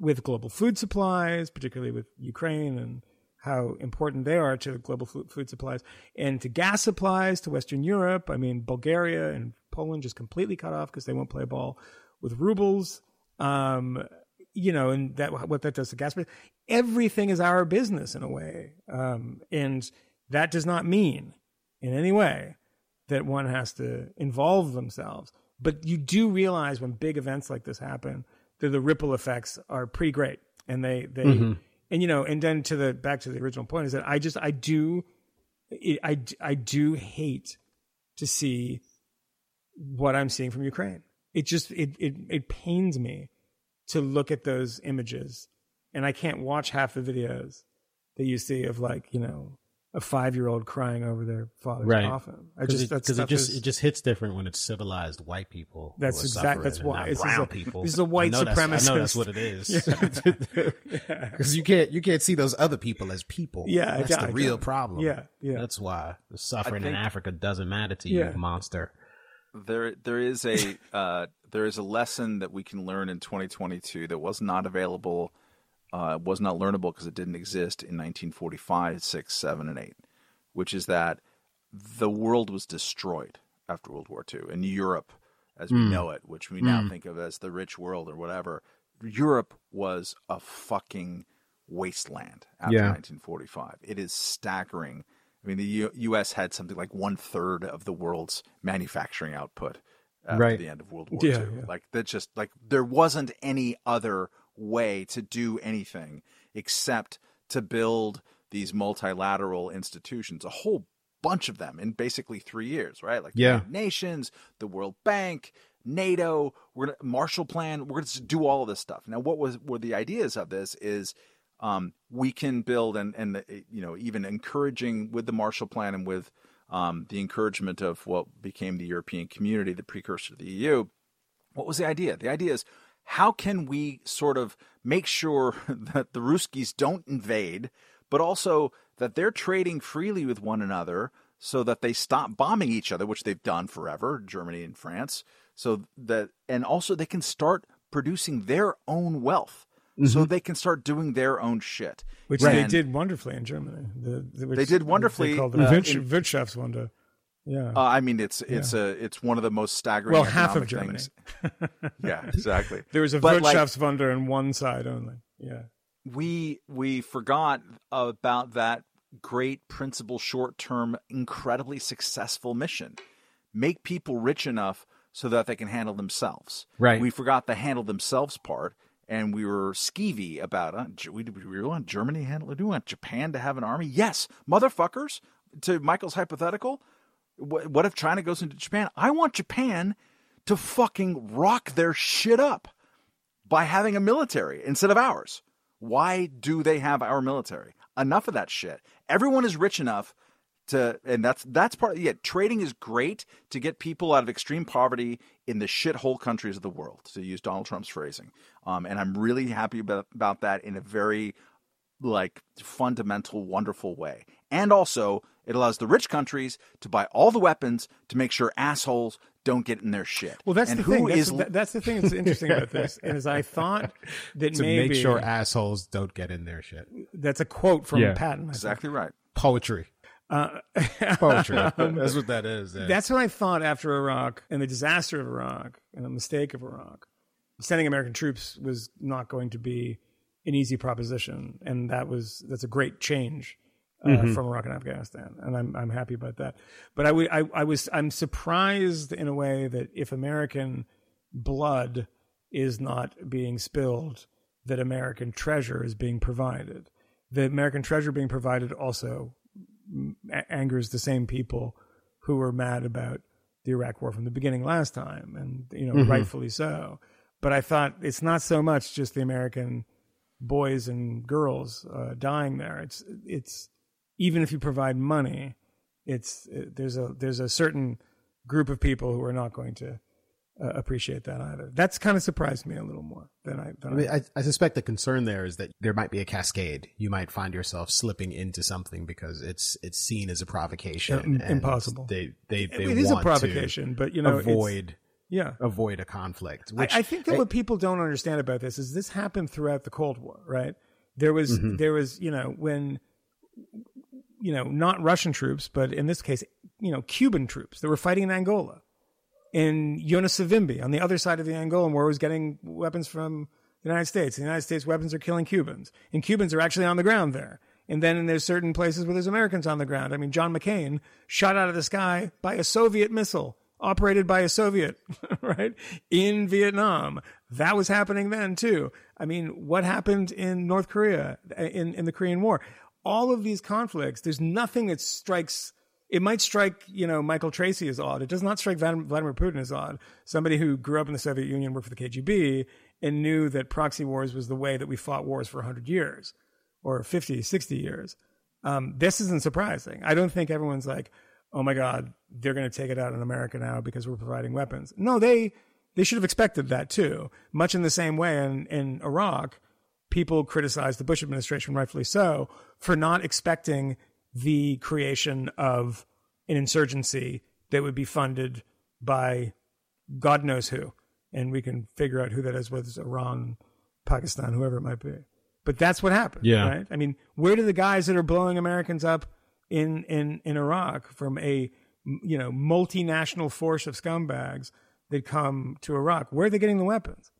with global food supplies, particularly with Ukraine and how important they are to global food, food supplies and to gas supplies to Western Europe. I mean, Bulgaria and Poland just completely cut off because they won't play ball with rubles. Um, you know, and that what that does to gas. Everything is our business in a way, um, and that does not mean in any way that one has to involve themselves. But you do realize when big events like this happen that the ripple effects are pretty great, and they they Mm-hmm. and you know, and then to the back to the original point is that I just I do I I do hate to see what I'm seeing from Ukraine. It just it it it pains me to look at those images and I can't watch half the videos that you see of like, you know, a 5-year-old crying over their father's Right. coffin. I Because just it, it just is- it just hits different when it's civilized white people. That's are exact- suffering that's and why. not This is brown a- people. this is a white I know that's- I know that's what it is. Because you can't you can't see those other people as people. Yeah, that's I the real don't. problem. Yeah, yeah. That's why the suffering in Africa doesn't matter to you, Yeah. monster. There there is a uh, there is a lesson that we can learn in 2022 that was not available uh, was not learnable because it didn't exist in 1945 6 7 and 8 which is that the world was destroyed after world war ii and europe as we know it which we now think of as the rich world or whatever europe was a fucking wasteland after Yeah. 1945 it is staggering I mean, the U- U.S. had something like one third of the world's manufacturing output after Right. the end of World War Yeah, II. yeah. Like that, just like there wasn't any other way to do anything except to build these multilateral institutions, a whole bunch of them in basically three years, right? Like the Yeah. United Nations, the World Bank, NATO, we're gonna Marshall Plan. We're going to do all of this stuff. Now, what was were the ideas of this is um, we can build and and uh, you know even encouraging with the Marshall Plan and with um, the encouragement of what became the European Community, the precursor to the EU. What was the idea? The idea is how can we sort of make sure that the Ruskies don't invade, but also that they're trading freely with one another so that they stop bombing each other, which they've done forever, Germany and France. So that, and also they can start producing their own wealth. So they can start doing their own shit. which they did wonderfully in Germany. The, the, which They did wonderfully, They called uh, the Wirtsch- in- Wirtschaftswunder. Yeah. Uh, I mean, it's it's a it's one of the most staggering. Well, half of Germany. things. yeah, exactly. there was a but, like, Wirtschaftswunder on one side only. Yeah. we we forgot about that great principal short term incredibly successful mission make people rich enough so that they can handle themselves Right. we forgot the handle themselves part and we were skeevy about uh, it. We, we want Germany to handle it. Do we want Japan to have an army? Yes, motherfuckers. To Michael's hypothetical, what, what if China goes into Japan? I want Japan to fucking rock their shit up by having a military instead of ours. Why do they have our military? Enough of that shit. Everyone is rich enough to, and that's that's part. Yeah, trading is great to get people out of extreme poverty in the shithole countries of the world, to use Donald Trump's phrasing. Um, and I'm really happy about, about that in a very like fundamental, wonderful way. And also, it allows the rich countries to buy all the weapons to make sure assholes don't get in their shit. Well, that's and the who thing. That's, is- that- that's the thing that's interesting about this. Is I thought that To maybe make sure assholes don't get in their shit. that's a quote from Yeah. Patton. Exactly right. Poetry. Uh, Poetry. That's what that is. yeah. That's what I thought after Iraq and the disaster of Iraq and the mistake of Iraq. Sending American troops was not going to be an easy proposition, and that was that's a great change uh, from Iraq and Afghanistan, and I'm I'm happy about that. But I I I was I'm surprised in a way that if American blood is not being spilled, that American treasure is being provided. The American treasure being provided also a- angers the same people who were mad about the Iraq War from the beginning last time, and you know, rightfully so. But I thought it's not so much just the American boys and girls uh, dying there. It's it's even if you provide money, it's there's a there's a certain group of people who are not going to uh, appreciate that either. That's kind of surprised me a little more than I. Than I mean, I, I suspect the concern there is that there might be a cascade. You might find yourself slipping into something because it's it's seen as a provocation. Impossible. They they they it is a provocation, but you know, it's- avoid yeah. avoid a conflict. I, Which I think that what people don't understand about this is this happened throughout the Cold War, right? There was Mm-hmm. there was you know when you know not Russian troops, but in this case, you know Cuban troops that were fighting in Angola, in Jonas Savimbi on the other side of the Angolan war was getting weapons from the United States. The United States weapons are killing Cubans, and Cubans are actually on the ground there. And then there's certain places where there's Americans on the ground. I mean, John McCain shot out of the sky by a Soviet missile operated by a Soviet, right? In Vietnam. That was happening then too. I mean, what happened in North Korea in, in the Korean War? All of these conflicts, there's nothing that strikes it might strike, you know, Michael Tracey as odd. It does not strike Vladimir Putin as odd. Somebody who grew up in the Soviet Union, worked for the KGB, and knew that proxy wars was the way that we fought wars for 100 years or 50, 60 years. Um, this isn't surprising. I don't think everyone's like, oh my God, they're going to take it out on America now because we're providing weapons. No, they, they should have expected that too. Much in the same way in, in Iraq, people criticized the Bush administration, rightfully so, for not expecting the creation of an insurgency that would be funded by God knows who. And we can figure out who that is, whether it's Iran, Pakistan, whoever it might be. But that's what happened, Yeah. right? I mean, where do the guys that are blowing Americans up in, in, in Iraq from a, you know, multinational force of scumbags that come to Iraq, where are they getting the weapons?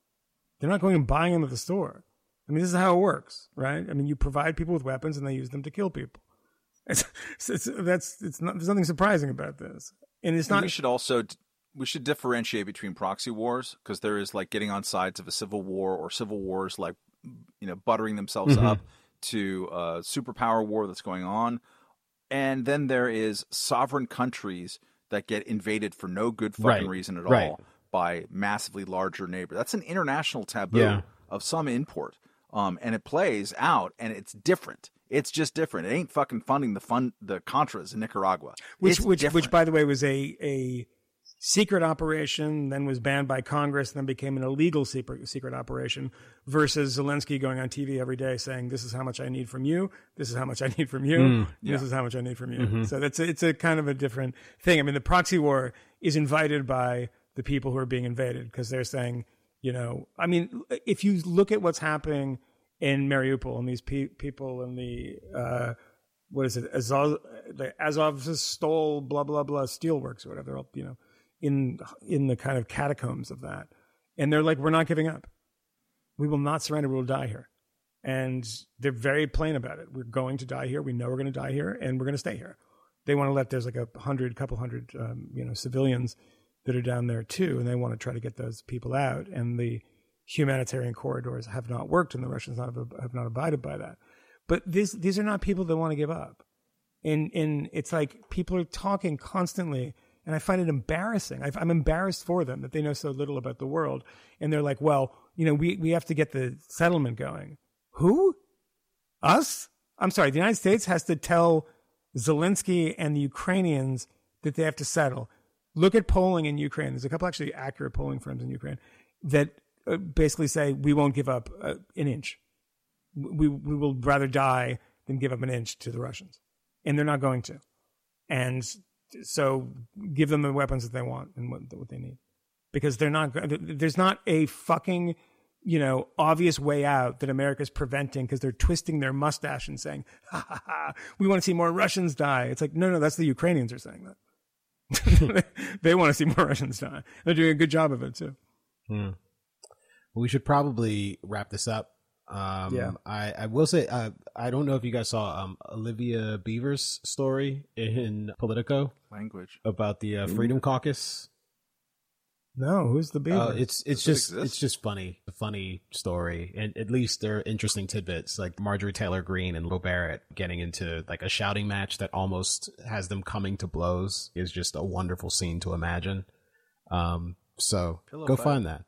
They're not going and buying them at the store. I mean, this is how it works, right? I mean, you provide people with weapons and they use them to kill people. It's, it's, that's it's not. There's nothing surprising about this, and it's And not. we should also we should differentiate between proxy wars because there is like getting on sides of a civil war or civil wars like you know buttering themselves Mm-hmm. up to a superpower war that's going on, and then there is sovereign countries that get invaded for no good fucking Right, reason at right. all by massively larger neighbor. That's an international taboo Yeah. of some import. Um, and it plays out, and it's different. It's just different. It ain't fucking funding the fund the Contras in Nicaragua. which It's which different. which by the way was a a secret operation, then was banned by Congress, then became an illegal secret secret operation. Versus Zelensky going on TV every day saying, "This is how much I need from you. This is how much I need from you. This is how much I need from you." So that's a, it's a kind of a different thing. I mean, the proxy war is invited by the people who are being invaded because they're saying, you know, I mean, if you look at what's happening in Mariupol and these pe- people in the uh, what is it Azov the Azovstal blah blah blah steelworks or whatever all you know in in the kind of catacombs of that. And they're like we're not giving up. We will not surrender. We will die here. And they're very plain about it. We're going to die here. We know we're going to die here and we're going to stay here. They want to let there's like a hundred couple hundred um, you know civilians that are down there too and they want to try to get those people out and the humanitarian corridors have not worked and the russians not have, have not abided by that. But these these are not people that want to give up. And and it's like people are talking constantly and i find it embarrassing. I i'm embarrassed for them that they know so little about the world. And they're like well you know we we have to get the settlement going. Who? Us? I'm sorry. The united states has to tell zelensky and the ukrainians that they have to settle. Look at polling in ukraine. There's a couple actually accurate polling firms in ukraine that uh, basically say we won't give up uh, an inch. We we will rather die than give up an inch to the Russians, and they're not going to. And so, give them the weapons that they want and what what they need, because they're not. There's not a fucking you know obvious way out that America's preventing because they're twisting their mustache and saying, ha, ha, ha, "We want to see more Russians die." It's like no, no, that's the Ukrainians are saying that. they want to see more Russians die. They're doing a good job of it too. Hmm. we should probably wrap this up. Um, Yeah. I, I will say, uh, I don't know if you guys saw um, Olivia Beavers' story in Politico language. about the uh, Freedom Caucus. No, who's the beaver? Uh, it's it's Does just exist? it's just funny, a funny story, and at least there are interesting tidbits like Marjorie Taylor Greene and Lauren Boebert getting into like a shouting match that almost has them coming to blows is just a wonderful scene to imagine. Um, so Pillow go fight. find that.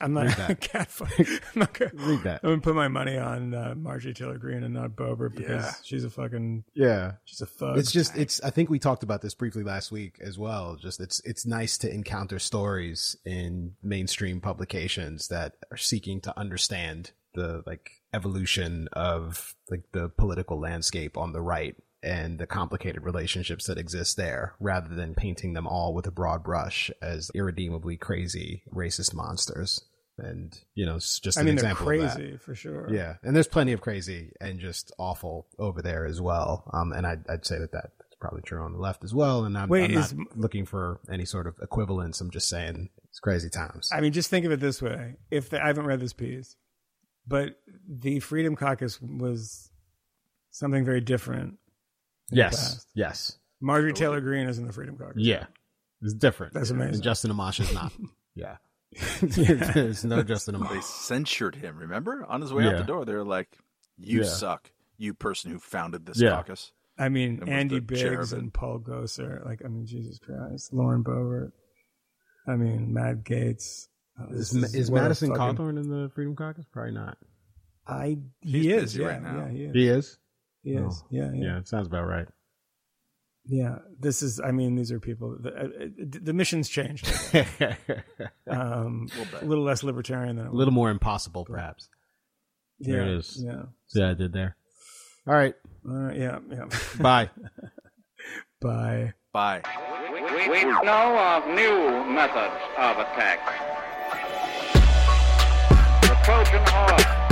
I'm not Read that. cat fuck. I'm not gonna, Read that. I'm gonna put my money on uh, Marjorie Taylor Greene and not Boebert because Yeah. she's a fucking Yeah. she's a thug. It's just it's I think we talked about this briefly last week as well. Just it's it's nice to encounter stories in mainstream publications that are seeking to understand the like evolution of like the political landscape on the right and the complicated relationships that exist there rather than painting them all with a broad brush as irredeemably crazy racist monsters. And you know, it's just I an mean, they're example of that. crazy for sure. Yeah, and there's plenty of crazy and just awful over there as well. Um, and I'd, I'd say that that's probably true on the left as well. And I'm, Wait, I'm is- not looking for any sort of equivalence. I'm just saying it's crazy times. I mean, just think of it this way: if the, I haven't read this piece, but the Freedom Caucus was something very different. Yes, past. yes, Marjorie Taylor Greene is in the Freedom Caucus. yeah, it's different. That's amazing. And Justin Amash is not. yeah, there's no Justin Amash. They Amash. censured him. Remember, on his way out the door, they were like, "You Yeah. suck, you person who founded this Yeah. caucus." I mean, And Andy the Biggs cherubim. and Paul Gosar. Like, I mean, Jesus Christ, Lauren Boebert. I mean, Matt Gaetz. Oh, uh, Is, this is Madison fucking- Cawthorn in the Freedom Caucus? Probably not. I He's he is yeah, right now. yeah, he is. He is. He is. Oh, Yeah, yeah, Yeah, it sounds about right. yeah. This is. I mean, these are people. The, uh, uh, the mission's changed. Um, a little less libertarian than A little more impossible, perhaps. Yeah, there it is. Yeah. Yeah, I did there. All right. Uh, yeah. Yeah. Bye. Bye. Bye. We, we know of new methods of attack. The Trojan horse, the fifth column,